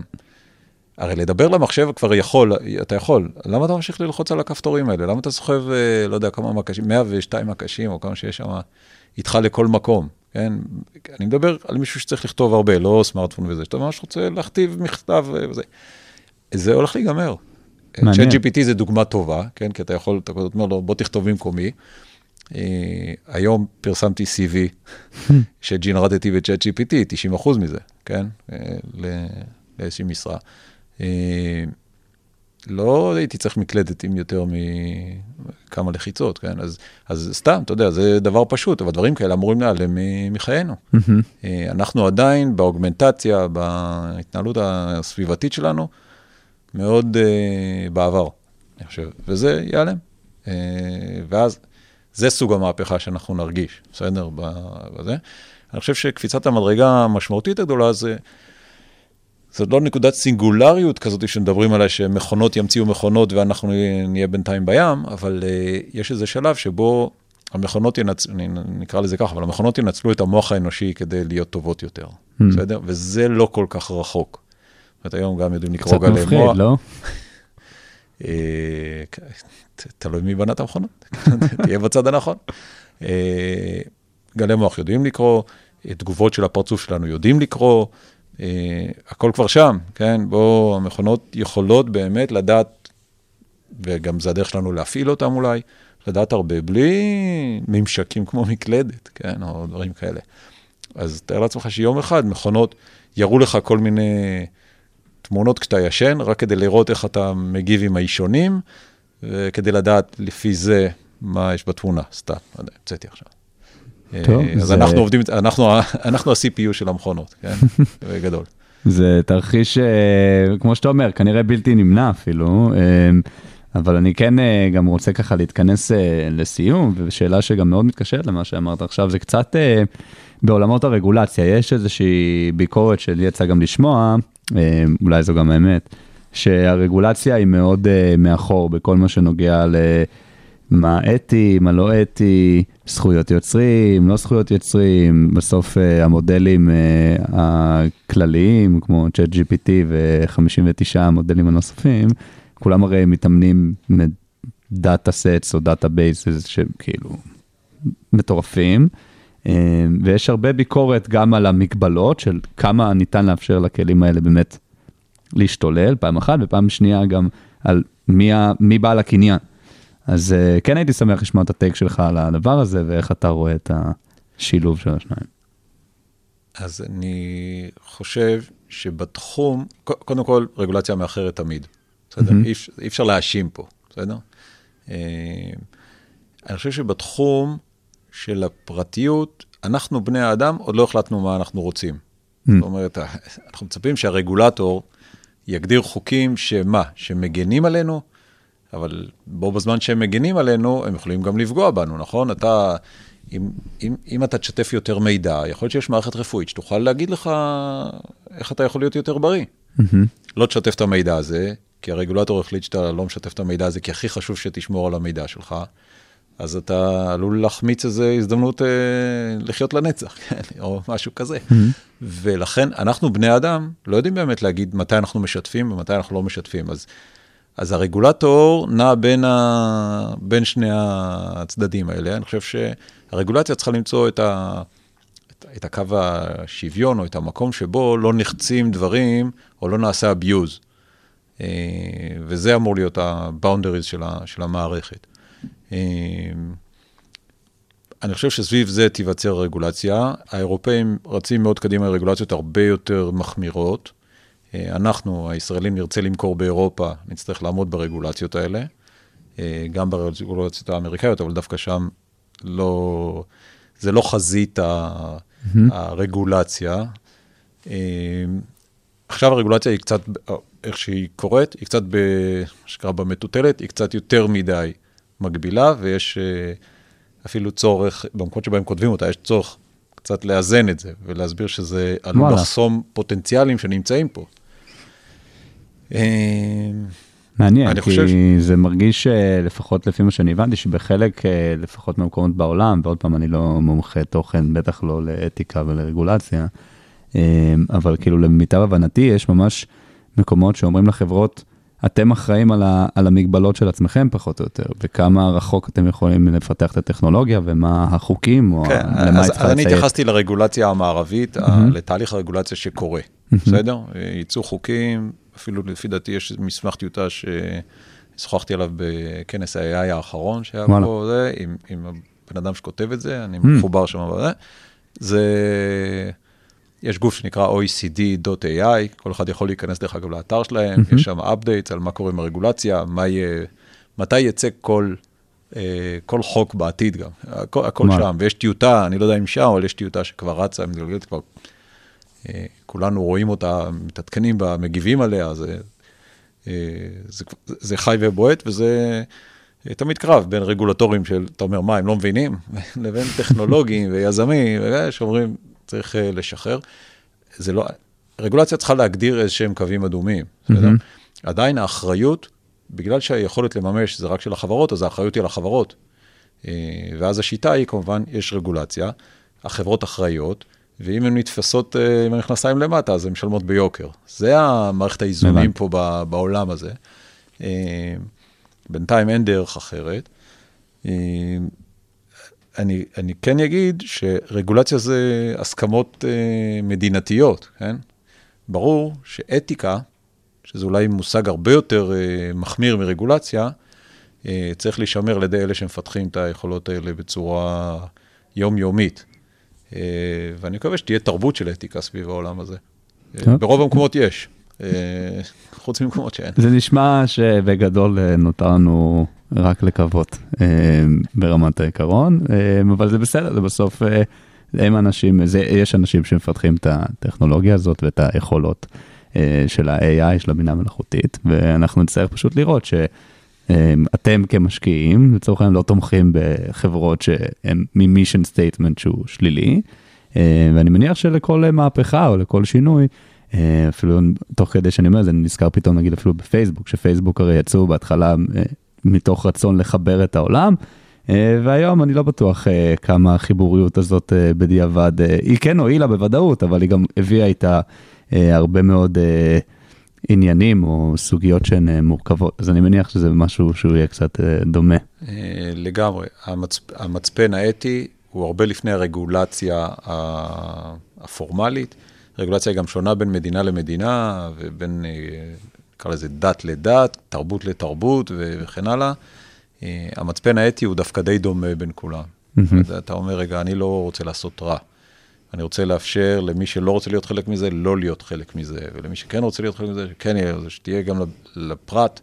הרי לדבר למחשב כבר יכול, אתה יכול. למה אתה ממשיך ללחוץ על הכפתורים האלה? למה אתה סוחב, אה, לא יודע כמה מקשים, 102 מקשים, או כמה שיש שם, איתך לכל מקום, כן? אני מדבר על מישהו שצריך לכתוב הרבה, לא סמארטפון וזה, שאתה ממש רוצה להכתיב מכתב אה, וזה. זה הולך להיגמר. מעניין. צ'אט GPT זה דוגמה טובה, כן? כי אתה יכול, אתה אומר לו, בוא תכתוב במקומי. Uh, היום פרסמתי CV שג'ינרטתי בצ'אט GPT, 90% מזה, כן? לאיזושהי משרה. Uh, לא הייתי צריך מקלדת עם יותר מכמה לחיצות, כן? אז, אז סתם, אתה יודע, זה דבר פשוט, אבל דברים כאלה אמורים להיעלם מחיינו. אה, אנחנו עדיין באוגמנטציה, בהתנהלות הסביבתית שלנו, מאוד uh, בעבר, אני חושב, וזה ייעלם. אה, ואז זה סוג המהפכה שאנחנו נרגיש, בסדר? בזה. אני חושב שקפיצת המדרגה המשמעותית הגדולה זה, זאת לא נקודת סינגולריות כזאת שמדברים עליה, שמכונות ימציאו מכונות ואנחנו נהיה בינתיים בים, אבל uh, יש איזה שלב שבו המכונות ינצלו, נקרא לזה ככה, אבל המכונות ינצלו את המוח האנושי כדי להיות טובות יותר, mm. בסדר? וזה לא כל כך רחוק. זאת אומרת, היום גם יודעים לקרוא גלי מוח. קצת מפחיד, לא? אה, תלוי מי בנה את המכונות, תהיה בצד הנכון. אה, גלי מוח יודעים לקרוא, תגובות של הפרצוף שלנו יודעים לקרוא, אה, הכל כבר שם, כן? בואו, המכונות יכולות באמת לדעת, וגם זה הדרך שלנו להפעיל אותם אולי, לדעת הרבה בלי ממשקים כמו מקלדת, כן? או דברים כאלה. אז תאר לעצמך שיום אחד מכונות יראו לך כל מיני תמונות כשאתה ישן, רק כדי לראות איך אתה מגיב עם האישונים, וכדי לדעת לפי זה מה יש בתמונה, סתם, לא יודע, המצאתי עכשיו. טוב, אז זה... אנחנו עובדים, אנחנו, אנחנו ה-CPU של המכונות, כן? בגדול. זה תרחיש, אה, כמו שאתה אומר, כנראה בלתי נמנע אפילו, אה, אבל אני כן אה, גם רוצה ככה להתכנס לסיום, ושאלה שגם מאוד מתקשרת למה שאמרת עכשיו, זה קצת בעולמות הרגולציה, יש איזושהי ביקורת שלי יצא גם לשמוע, אולי זו גם האמת, שהרגולציה היא מאוד מאחור בכל מה שנוגע ל... מה אתי, מה לא אתי, זכויות יוצרים, לא זכויות יוצרים, בסוף uh, המודלים uh, הכלליים, כמו ChatGPT ו-59 המודלים הנוספים, כולם הרי מתאמנים מ data sets או data bases שכאילו מטורפים. אה, ויש הרבה ביקורת גם על המגבלות של כמה ניתן לאפשר לכלים האלה באמת להשתולל, פעם אחת, ופעם שנייה גם על מי, מי בעל הקניין. אז אה, כן הייתי שמח לשמוע את ה take שלך על הדבר הזה, ואיך אתה רואה את השילוב של השניים. אז אני חושב שבתחום, קודם כל, רגולציה מאחרת תמיד, בסדר? Mm-hmm. אי, אי אפשר להאשים פה, בסדר? Uh, אני חושב שבתחום של הפרטיות, אנחנו בני האדם עוד לא החלטנו מה אנחנו רוצים. Mm-hmm. זאת אומרת, אנחנו מצפים שהרגולטור יגדיר חוקים שמה, שמגנים עלינו, אבל בו בזמן שהם מגינים עלינו, הם יכולים גם לפגוע בנו, נכון? אתה, אם, אם, אם אתה תשתף יותר מידע, יכול להיות שיש מערכת רפואית שתוכל להגיד לך איך אתה יכול להיות יותר בריא. Mm-hmm. לא תשתף את המידע הזה, כי הרגולטור החליט שאתה לא משתף את המידע הזה, כי הכי חשוב שתשמור על המידע שלך. אז אתה עלול להחמיץ איזו הזדמנות אה, לחיות לנצח, כן, או משהו כזה. Mm-hmm. ולכן אנחנו בני אדם לא יודעים באמת להגיד מתי אנחנו משתפים ומתי אנחנו לא משתפים. אז אז הרגולטור נע בין, ה... בין שני הצדדים האלה. אני חושב שהרגולציה צריכה למצוא את, ה... את הקו השוויון או את המקום שבו לא נחצים דברים או לא נעשה abuse. אה, וזה אמור להיות ה-boundaries של, ה... של המערכת. אה, אני חושב שסביב זה תיווצר רגולציה. האירופאים רצים מאוד קדימה לרגולציות הרבה יותר מחמירות. אה, אנחנו, הישראלים, נרצה למכור באירופה, נצטרך לעמוד ברגולציות האלה, אה, גם ברגולציות האמריקאיות, אבל דווקא שם לא, זה לא חזית הרגולציה. אה, עכשיו הרגולציה היא קצת, איך שהיא קורית, היא קצת, מה שנקרא במטוטלת, היא קצת יותר מדי מגבילה, ויש אפילו צורך, במקומות שבהם כותבים אותה, יש צורך קצת לאזן את זה, ולהסביר שזה עלול לחסום פוטנציאלים שנמצאים פה. אה, מעניין, כי חושב... זה מרגיש, אה, לפחות לפי מה שאני הבנתי, שבחלק, אה, לפחות מהמקומות בעולם, ועוד פעם, אני לא מומחה תוכן, בטח לא לאתיקה ולרגולציה, אבל כאילו למיטב הבנתי, יש ממש מקומות שאומרים לחברות, אתם אחראים על, ה, על המגבלות של עצמכם פחות או יותר, וכמה רחוק אתם יכולים לפתח את הטכנולוגיה, ומה החוקים, או כן, למה היא צריכה לציית. אני התייחסתי לרגולציה המערבית, mm-hmm. לתהליך הרגולציה שקורה, mm-hmm. בסדר? ייצאו חוקים, אפילו לפי דעתי יש מסמך טיוטה ששוחחתי עליו בכנס ה-AI האחרון שהיה וואלה. פה, זה, עם, עם הבן אדם שכותב את זה, אני mm. מחובר שם בזה. זה, יש גוף שנקרא OECD.ai, כל אחד יכול להיכנס דרך אגב לאתר שלהם, mm-hmm. יש שם updates על מה קורה עם הרגולציה, מה יהיה, מתי יצא כל, אה, כל חוק בעתיד גם, הכל, הכל שם, ויש טיוטה, אני לא יודע אם שם, אבל יש טיוטה שכבר רצה, מתגלגלת כבר אה, כולנו רואים אותה, מתעדכנים בה, מגיבים עליה, זה, אה, זה, זה חי ובועט, וזה אה, תמיד קרב בין רגולטורים של, אתה אומר, מה, הם לא מבינים? לבין טכנולוגים ויזמים, שאומרים, צריך אה, לשחרר. זה לא, רגולציה צריכה להגדיר איזה שהם קווים אדומים, בסדר? עדיין האחריות, בגלל שהיכולת לממש זה רק של החברות, אז האחריות היא על החברות. אה, ואז השיטה היא, כמובן, יש רגולציה, החברות אחראיות, ואם הן נתפסות אה, עם המכנסיים למטה, אז הן משלמות ביוקר. זה המערכת האיזונים פה בעולם הזה. אה, בינתיים אין דרך אחרת. אני, אני כן אגיד שרגולציה זה הסכמות מדינתיות, כן? ברור שאתיקה, שזה אולי מושג הרבה יותר מחמיר מרגולציה, אה, צריך להישמר על ידי אלה שמפתחים את היכולות האלה בצורה יומיומית. אה, ואני מקווה שתהיה תרבות של אתיקה סביב העולם הזה. אה, טוב. ברוב המקומות יש, חוץ ממקומות שאין. זה נשמע שבגדול נותר לנו רק לקוות ברמת העיקרון, אבל זה בסדר, זה בסוף, הם אנשים, זה, יש אנשים שמפתחים את הטכנולוגיה הזאת ואת היכולות של ה-AI, של הבינה מלאכותית, ואנחנו נצטרך פשוט לראות ש... אמ, אתם כמשקיעים, לצורך העניין לא תומכים בחברות שהן מ mission statement שהוא שלילי, אמ, ואני מניח שלכל מהפכה או לכל שינוי, אמ, אפילו תוך כדי שאני אומר זה, אני נזכר פתאום נגיד אפילו בפייסבוק, שפייסבוק הרי יצאו בהתחלה מתוך רצון לחבר את העולם, והיום אני לא בטוח כמה החיבוריות הזאת בדיעבד, היא כן הועילה בוודאות, אבל היא גם הביאה איתה הרבה מאוד... עניינים או סוגיות שהן אה, מורכבות, אז אני מניח שזה משהו שהוא יהיה קצת אה, דומה. אה, לגמרי. המצ... המצפן האתי הוא הרבה לפני הרגולציה הפורמלית. רגולציה גם שונה בין מדינה למדינה ובין, נקרא לזה דת לדת, תרבות לתרבות וכן הלאה. המצפן האתי הוא דווקא די דומה בין כולם. Mm-hmm. אתה אומר, רגע, אני לא רוצה לעשות רע. אני רוצה לאפשר למי שלא רוצה להיות חלק מזה, לא להיות חלק מזה, ולמי שכן רוצה להיות חלק מזה, שכן יהיה, שתהיה גם לפרט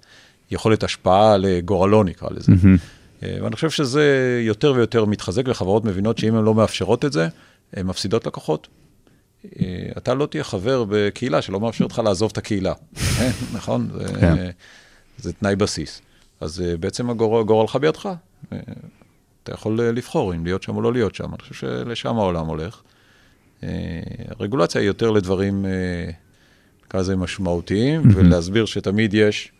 יכולת השפעה לגורלו, נקרא לזה. Mm-hmm. ואני חושב שזה יותר ויותר מתחזק, וחברות מבינות שאם הן לא מאפשרות את זה, הן מפסידות לקוחות. אה, אתה לא תהיה חבר בקהילה שלא מאפשרת לך לעזוב את הקהילה, כן, נכון? זה, כן. זה תנאי בסיס. אז אה, בעצם הגורלך בידך. אתה יכול לבחור אם להיות שם או לא להיות שם. אני חושב שלשם העולם הולך. הרגולציה היא יותר לדברים, אה, נקרא לזה משמעותיים, mm-hmm. ולהסביר שתמיד יש,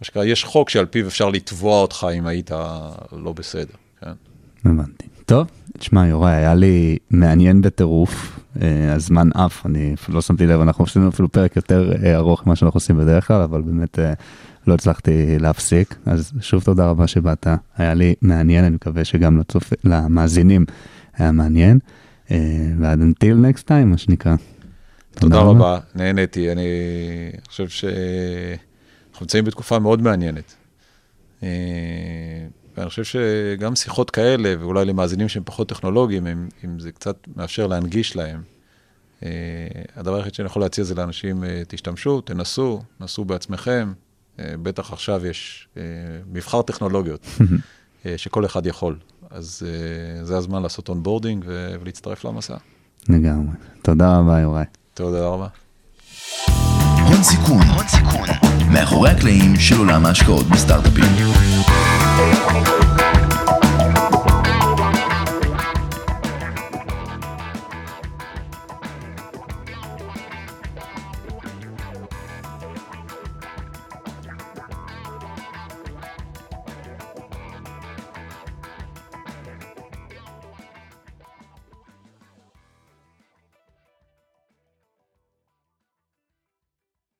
מה שקרה, יש חוק שעל פיו אפשר לתבוע אותך אם היית לא בסדר, כן? הבנתי. טוב, תשמע, יוראי, היה לי מעניין בטירוף, אה, הזמן עף, אני לא שמתי לב, אנחנו עושים אפילו פרק יותר אה, ארוך ממה שאנחנו עושים בדרך כלל, אבל באמת לא הצלחתי להפסיק, אז שוב תודה רבה שבאת, היה לי מעניין, אני מקווה שגם לצופ... למאזינים היה מעניין. אה, ועד until next time, מה שנקרא. תודה רבה, נהניתי. אני חושב שאנחנו נמצאים בתקופה מאוד מעניינת. אה, ואני חושב שגם שיחות כאלה, ואולי למאזינים שהם פחות טכנולוגיים, אם, אם זה קצת מאפשר להנגיש להם, אה, הדבר היחיד שאני יכול להציע זה לאנשים, תשתמשו, תנסו, נסו בעצמכם. בטח עכשיו יש מבחר טכנולוגיות שכל אחד יכול. אז אה, זה הזמן לעשות onboarding ולהצטרף למסע. לגמרי. תודה רבה, יוראי. תודה רבה. הון סיכון, הון סיכון, מאחורי הקלעים של עולם ההשקעות בסטארט-אפים.